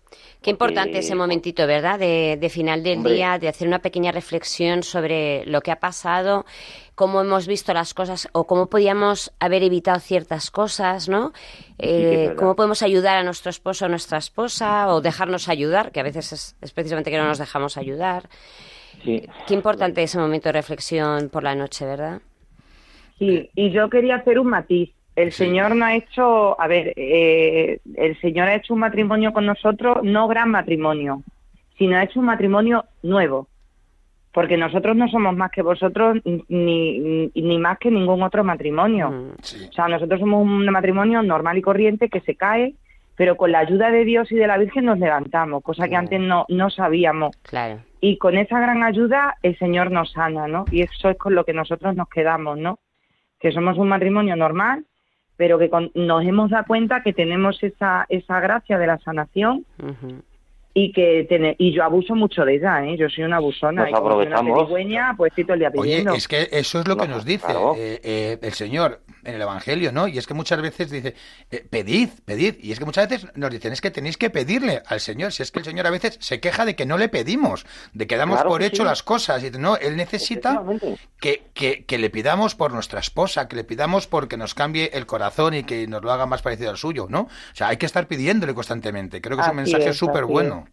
Qué importante Porque- ese momentito, ¿verdad? De, de final del Hombre. día, de hacer una pequeña reflexión sobre lo que ha pasado, cómo hemos visto las cosas o cómo podíamos haber evitado ciertas cosas, ¿no? Eh, cómo podemos ayudar a nuestro esposo o nuestra esposa o dejarnos ayudar, que a veces es, es precisamente que no nos dejamos ayudar. Sí. Qué importante ese momento de reflexión por la noche, ¿verdad? Sí, y yo quería hacer un matiz. El Sí. Señor no ha hecho, a ver, eh, el Señor ha hecho un matrimonio con nosotros, no gran matrimonio, sino ha hecho un matrimonio nuevo. Porque nosotros no somos más que vosotros ni, ni, más que ningún otro matrimonio. Mm. Sí. O sea, nosotros somos un matrimonio normal y corriente que se cae, pero con la ayuda de Dios y de la Virgen nos levantamos, cosa que Claro. antes no, no sabíamos. Claro. Y con esa gran ayuda el Señor nos sana, ¿no? Y eso es con lo que nosotros nos quedamos, ¿no? Que somos un matrimonio normal, pero que con- nos hemos dado cuenta que tenemos esa, esa gracia de la sanación. Y que tene- y yo abuso mucho de ella, ¿eh? Yo soy una abusona. Nos y como soy una pedigüeña, pues estoy todo el día Oye, es que eso es lo que No, nos dice claro. eh, eh, el Señor en el Evangelio, ¿no? Y es que muchas veces dice, eh, pedid, pedid. Y es que muchas veces nos dicen, es que tenéis que pedirle al Señor. Si es que el Señor a veces se queja de que no le pedimos, de que damos Claro por que hecho sí. las cosas. Y no, Él necesita que, que, que le pidamos por nuestra esposa, que le pidamos porque nos cambie el corazón y que nos lo haga más parecido al suyo, ¿no? O sea, hay que estar pidiéndole constantemente. Creo que es un Así mensaje es, súper bueno.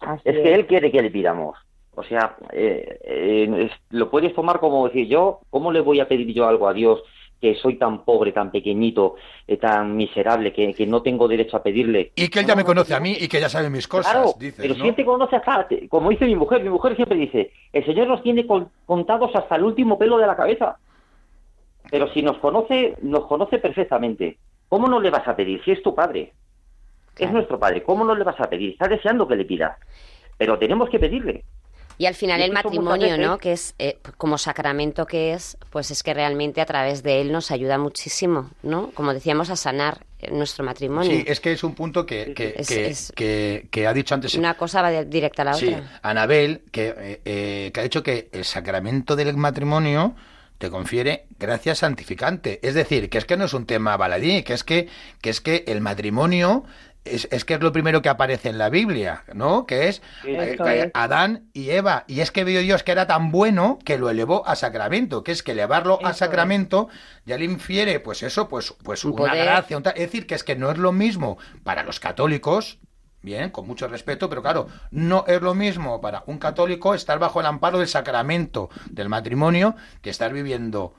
Así Es es. que Él quiere que le pidamos. O sea, eh, eh, es- lo puedes tomar como decir yo, ¿cómo le voy a pedir yo algo a Dios que soy tan pobre, tan pequeñito, eh, tan miserable, que, que no tengo derecho a pedirle? Y que Él ya me conoce a mí y que ya sabe mis cosas, Claro, dices, pero ¿no? si Él te conoce hasta, como dice mi mujer, mi mujer siempre dice, el Señor nos tiene con- contados hasta el último pelo de la cabeza. Pero si nos conoce, nos conoce perfectamente. ¿Cómo no le vas a pedir si es tu padre? Es nuestro padre. ¿Cómo no le vas a pedir? Está deseando que le pidas. Pero tenemos que pedirle. Y al final Y el matrimonio, veces- ¿no? Que es eh, como sacramento que es, pues es que realmente a través de él nos ayuda muchísimo, ¿no? Como decíamos, a sanar nuestro matrimonio. Sí, es que es un punto que, que, Es- que, es- que- que ha dicho antes Una cosa va directa a la sí, otra. Anabel, que, eh, eh, que ha dicho que el sacramento del matrimonio te confiere gracia santificante. Es decir, que es que no es un tema baladí, que es que, que, es que el matrimonio es, es que es lo primero que aparece en la Biblia, ¿no? Que es Sí, eh, es. Adán y Eva. Y es que vio Dios que era tan bueno que lo elevó a sacramento, que es que elevarlo a Eso sacramento ya le infiere, pues eso, pues, pues Un una poder. gracia. un Es decir, que es que no es lo mismo para los católicos, bien, con mucho respeto, pero claro, no es lo mismo para un católico estar bajo el amparo del sacramento del matrimonio que estar viviendo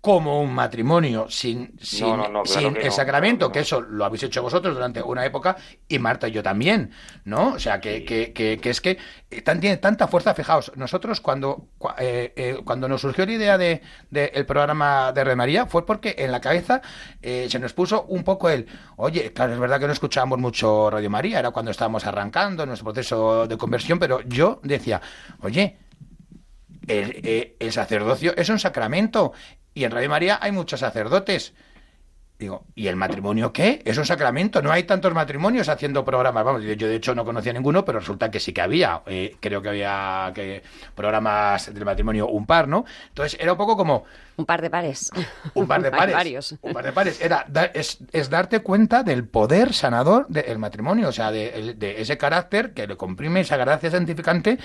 como un matrimonio sin, sin, no, no, claro sin que el sacramento, que eso lo habéis hecho vosotros durante una época y Marta y yo también, ¿no? O sea, que, que, que, que es que eh, tiene tanta fuerza, fijaos, nosotros cuando, cua- eh, eh, cuando nos surgió la idea de, de el programa de Red María fue porque en la cabeza eh, se nos puso un poco el, oye, claro, es verdad que no escuchábamos mucho Radio María, era cuando estábamos arrancando nuestro proceso de conversión, pero yo decía, oye, el, eh, el sacerdocio es un sacramento y en Radio María hay muchos sacerdotes. Digo, ¿y el matrimonio qué? Es un sacramento, no hay tantos matrimonios haciendo programas. Vamos, yo, de hecho no conocía ninguno, pero resulta que sí que había. Eh, creo que había que programas del matrimonio un par, ¿no? Entonces era un poco como Un par de pares. [LAUGHS] un par de pares. varios. Un par de pares. Era, da- es, es darte cuenta del poder sanador del matrimonio, o sea, de, de ese carácter que le comprime esa gracia santificante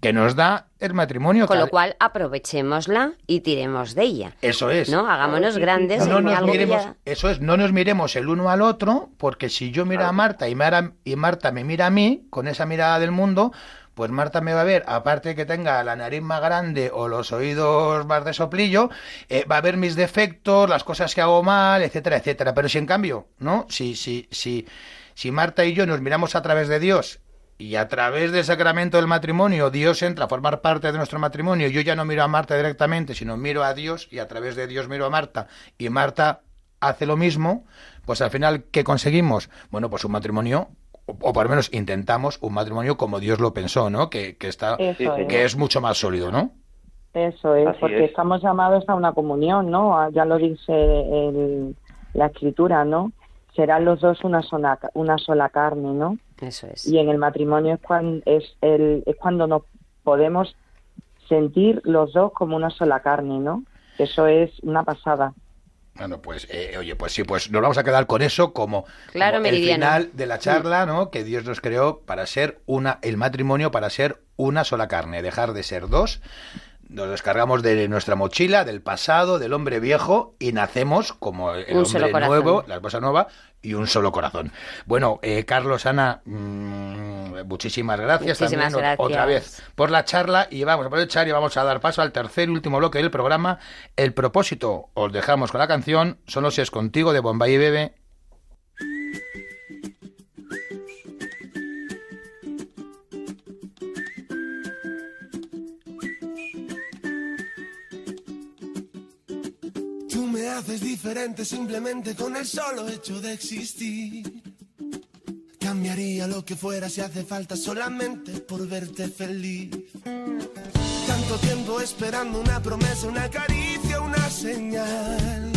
que nos da el matrimonio. Con lo cual, aprovechémosla y tiremos de ella. Eso es. ¿No? Hagámonos grandes no en nos algo miremos, ya- eso es, no nos miremos el uno al otro, porque si yo miro a Marta y, Mara- y Marta me mira a mí con esa mirada del mundo, pues Marta me va a ver, aparte que tenga la nariz más grande o los oídos más de soplillo, eh, va a ver mis defectos, las cosas que hago mal, etcétera, etcétera. Pero si en cambio, ¿no? Si, si, si, si Marta y yo nos miramos a través de Dios y a través del sacramento del matrimonio Dios entra a formar parte de nuestro matrimonio, yo ya no miro a Marta directamente, sino miro a Dios y a través de Dios miro a Marta y Marta hace lo mismo, pues al final, ¿qué conseguimos? Bueno, pues un matrimonio, o, por lo menos intentamos un matrimonio como Dios lo pensó, ¿no? Que, que está, Eso es. que es mucho más sólido, ¿no? Eso es, Así porque es. estamos llamados a una comunión, ¿no? Ya lo dice el- la escritura, ¿no? Serán los dos una sola, una sola carne, ¿no? Eso es. Y en el matrimonio es cuando, es el, es cuando nos podemos sentir los dos como una sola carne, ¿no? Eso es una pasada. Bueno, pues, eh, oye, pues sí, pues nos vamos a quedar con eso como, Claro, como el final de la charla, ¿no? Que Dios nos creó para ser una, el matrimonio para ser una sola carne, dejar de ser dos. Nos descargamos de nuestra mochila, del pasado, del hombre viejo y nacemos como el Un hombre nuevo, la esposa nueva y un solo corazón. Bueno, eh, Carlos, Ana, mm, muchísimas gracias Muchísimas también o- otra gracias. vez por la charla y vamos a aprovechar y vamos a dar paso al tercer y último bloque del programa. El propósito, os dejamos con la canción Solo si es contigo de Bombay y Bebe. Haces diferente simplemente con el solo hecho de existir. Cambiaría lo que fuera si hace falta solamente por verte feliz. Tanto tiempo esperando una promesa, una caricia, una señal.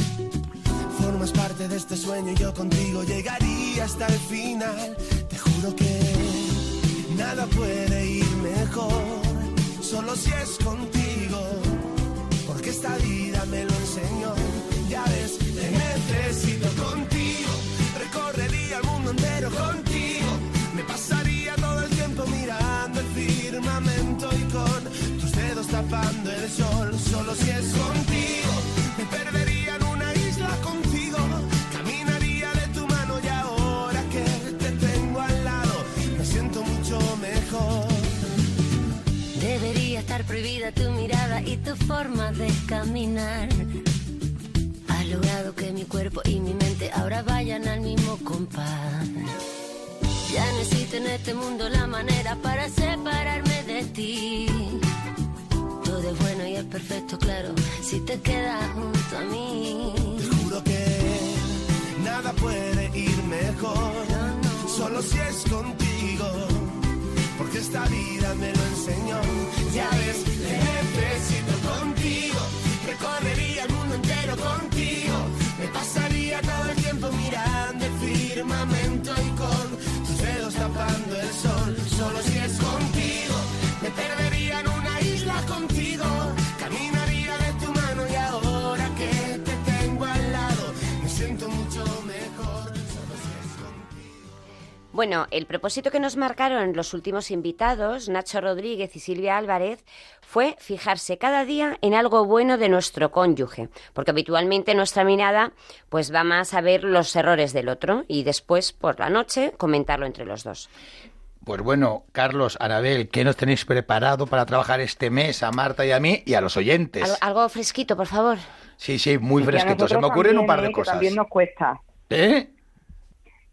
Formas parte de este sueño y yo contigo llegaría hasta el final. Te juro que nada puede ir mejor, solo si es contigo porque esta vida me lo enseñó. Te necesito contigo, recorrería el mundo entero contigo, me pasaría todo el tiempo mirando el firmamento y con tus dedos tapando el sol, solo si es contigo, me perdería en una isla contigo, caminaría de tu mano y ahora que te tengo al lado, me siento mucho mejor. Debería estar prohibida tu mirada y tu forma de caminar. Logrado que mi cuerpo y mi mente ahora vayan al mismo compás. Ya necesito en este mundo la manera para separarme de ti. Todo es bueno y es perfecto, claro, si te quedas junto a mí. Te juro que nada puede ir mejor, solo si es contigo, porque esta vida me lo enseñó. Ya ves, te necesito contigo, recorrería el mundo entero contigo, me pasaría todo el tiempo mirando el firmamento y con tus dedos tapando el sol, solo si es contigo, me perdería en una isla contigo, caminaría de tu mano y ahora que te tengo al lado, me siento mucho mejor, solo si es contigo. Bueno, el propósito que nos marcaron los últimos invitados, Nacho Rodríguez y Silvia Álvarez, fue fijarse cada día en algo bueno de nuestro cónyuge, porque habitualmente nuestra mirada pues va más a ver los errores del otro y después por la noche comentarlo entre los dos. Pues bueno, Carlos, Anabel, ¿qué nos tenéis preparado para trabajar este mes a Marta y a mí y a los oyentes? Algo, algo fresquito, por favor. Sí, sí, muy fresquito. Se me ocurren un par de ¿eh? que cosas. también nos cuesta. ¿Eh?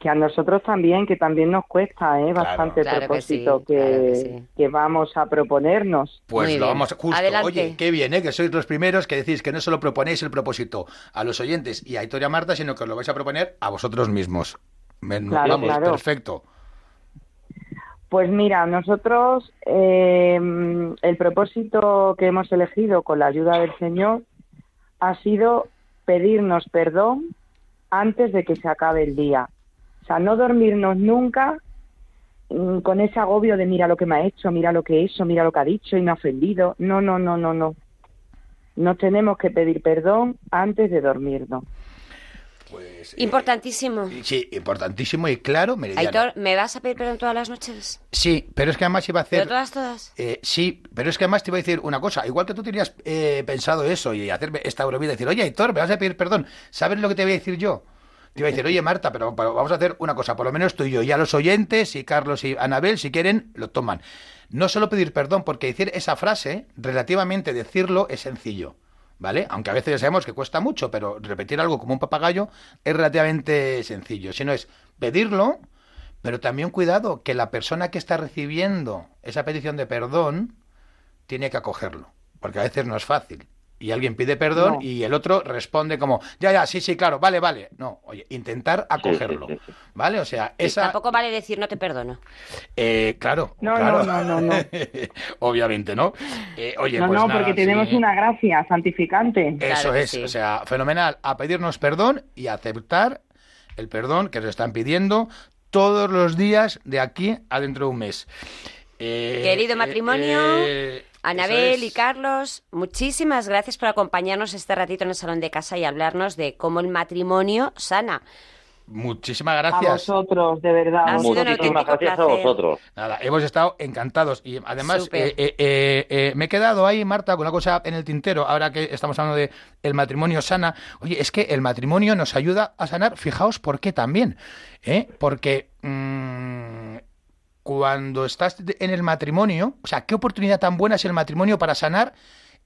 Que a nosotros también, que también nos cuesta, ¿eh? Claro. Bastante el Claro que propósito sí, que, claro que sí. que vamos a proponernos. Pues Muy lo bien. vamos justo. Adelante. Oye, qué bien, ¿eh? que sois los primeros que decís que no solo proponéis el propósito a los oyentes y a Historia Marta, sino que os lo vais a proponer a vosotros mismos. Vamos, claro. perfecto. Pues mira, nosotros eh, el propósito que hemos elegido con la ayuda del Señor ha sido pedirnos perdón antes de que se acabe el día. O sea, no dormirnos nunca mm, con ese agobio de mira lo que me ha hecho, mira lo que he hecho, mira lo que ha dicho y me ha ofendido. No, no, no, no, no. Nos tenemos que pedir perdón antes de dormirnos. Pues, eh, Importantísimo. sí, importantísimo y claro. Aitor, ¿me vas a pedir perdón todas las noches? Sí, pero es que además iba a hacer... ¿Pero todas, todas? Eh, sí, pero es que además te iba a decir una cosa. Igual que tú tenías eh, pensado eso y hacerme esta bromita y decir, oye, Aitor, me vas a pedir perdón. ¿Sabes lo que te voy a decir yo? Te iba a decir, oye, Marta, pero, vamos a hacer una cosa, por lo menos tú y yo. Ya los oyentes, y Carlos y Anabel, si quieren, lo toman. No solo pedir perdón, porque decir esa frase, relativamente decirlo, es sencillo. ¿Vale? Aunque a veces ya sabemos que cuesta mucho, pero repetir algo como un papagayo es relativamente sencillo. Si no es pedirlo, pero también cuidado que la persona que está recibiendo esa petición de perdón tiene que acogerlo, porque a veces no es fácil. Y alguien pide perdón No. y el otro responde como, ya, ya, sí, sí, claro, vale, vale. No, oye, intentar acogerlo, sí, sí. ¿vale? O sea, esa... Tampoco vale decir no te perdono. Eh, claro, No, claro. no, no, no, no. [LAUGHS] Obviamente, ¿no? Eh, oye, no, pues no, nada, porque tenemos sí. una gracia santificante. Eso Claro es, sí. o sea, fenomenal. A pedirnos perdón y a aceptar el perdón que nos están pidiendo todos los días de aquí a dentro de un mes. Eh, Querido eh, matrimonio, eh, Anabel y. Carlos, muchísimas gracias por acompañarnos este ratito en el salón de casa y hablarnos de cómo el matrimonio sana. Muchísimas A gracias. vosotros, de verdad. Ha sido un Muchísimas gracias a vosotros. Nada, hemos estado encantados y además eh, eh, eh, eh, me he quedado ahí, Marta, con una cosa en el tintero, ahora que estamos hablando de el matrimonio sana. Oye, es que el matrimonio nos ayuda a sanar, fijaos por qué también, ¿eh? Porque mm, cuando estás en el matrimonio, o sea, qué oportunidad tan buena es el matrimonio para sanar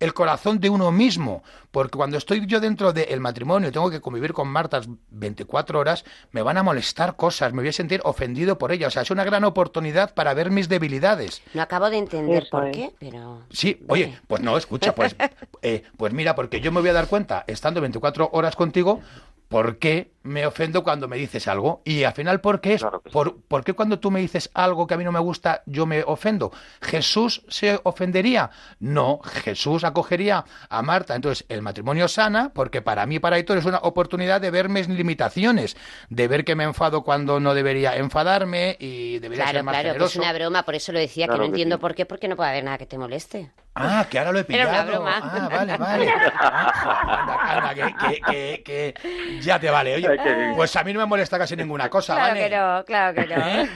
el corazón de uno mismo, porque cuando estoy yo dentro del matrimonio y tengo que convivir con Martas 24 horas, me van a molestar cosas, me voy a sentir ofendido por ella, o sea, es una gran oportunidad para ver mis debilidades. No acabo de entender Eso por es. qué, pero... Sí, oye, pues no, escucha, pues, [LAUGHS] eh, pues mira, porque yo me voy a dar cuenta, estando 24 horas contigo, por qué me ofendo cuando me dices algo. Y al final, ¿por qué es? Claro sí. por, ¿Por qué cuando tú me dices algo que a mí no me gusta, yo me ofendo? ¿Jesús se ofendería? No, Jesús acogería a Marta. Entonces, el matrimonio sana, porque para mí, para Héctor, es una oportunidad de ver mis limitaciones, de ver que me enfado cuando no debería enfadarme y debería Claro, ser más claro, que es una broma, por eso lo decía, Claro que no que entiendo sí. por qué, porque no puede haber nada que te moleste. Ah, que ahora lo he Era pillado. una broma. Ah, vale, vale. Ah, anda, anda, que, que- que- que ya te vale. Oye, pues a mí no me molesta casi ninguna cosa, Claro ¿vale? que no, claro que no. ¿Eh?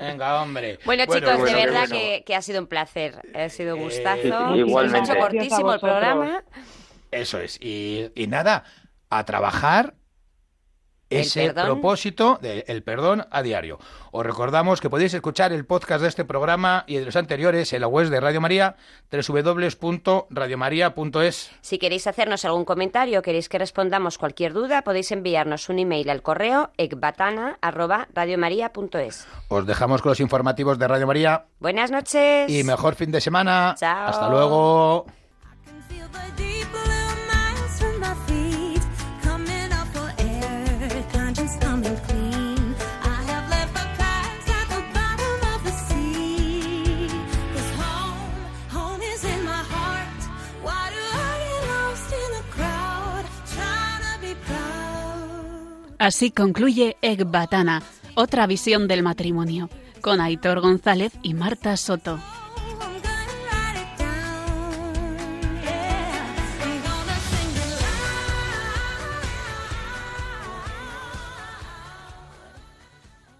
Venga, hombre. Bueno, chicos, bueno, de verdad bueno. que, que ha sido un placer, ha sido un Eh, gustazo. sí, Se nos ha hecho cortísimo el programa. Eso es. Y, y nada, a trabajar ese perdón. propósito del perdón a diario. Os recordamos que podéis escuchar el podcast de este programa y de los anteriores en la web de Radio María, www.radiomaria.es. Si queréis hacernos algún comentario o queréis que respondamos cualquier duda, podéis enviarnos un email al correo ecbatana@radiomaria.es. Os dejamos con los informativos de Radio María Buenas noches. y mejor fin de semana. Chao. Hasta luego. Así concluye Ecbatana, otra visión del matrimonio, con Aitor González y Marta Soto.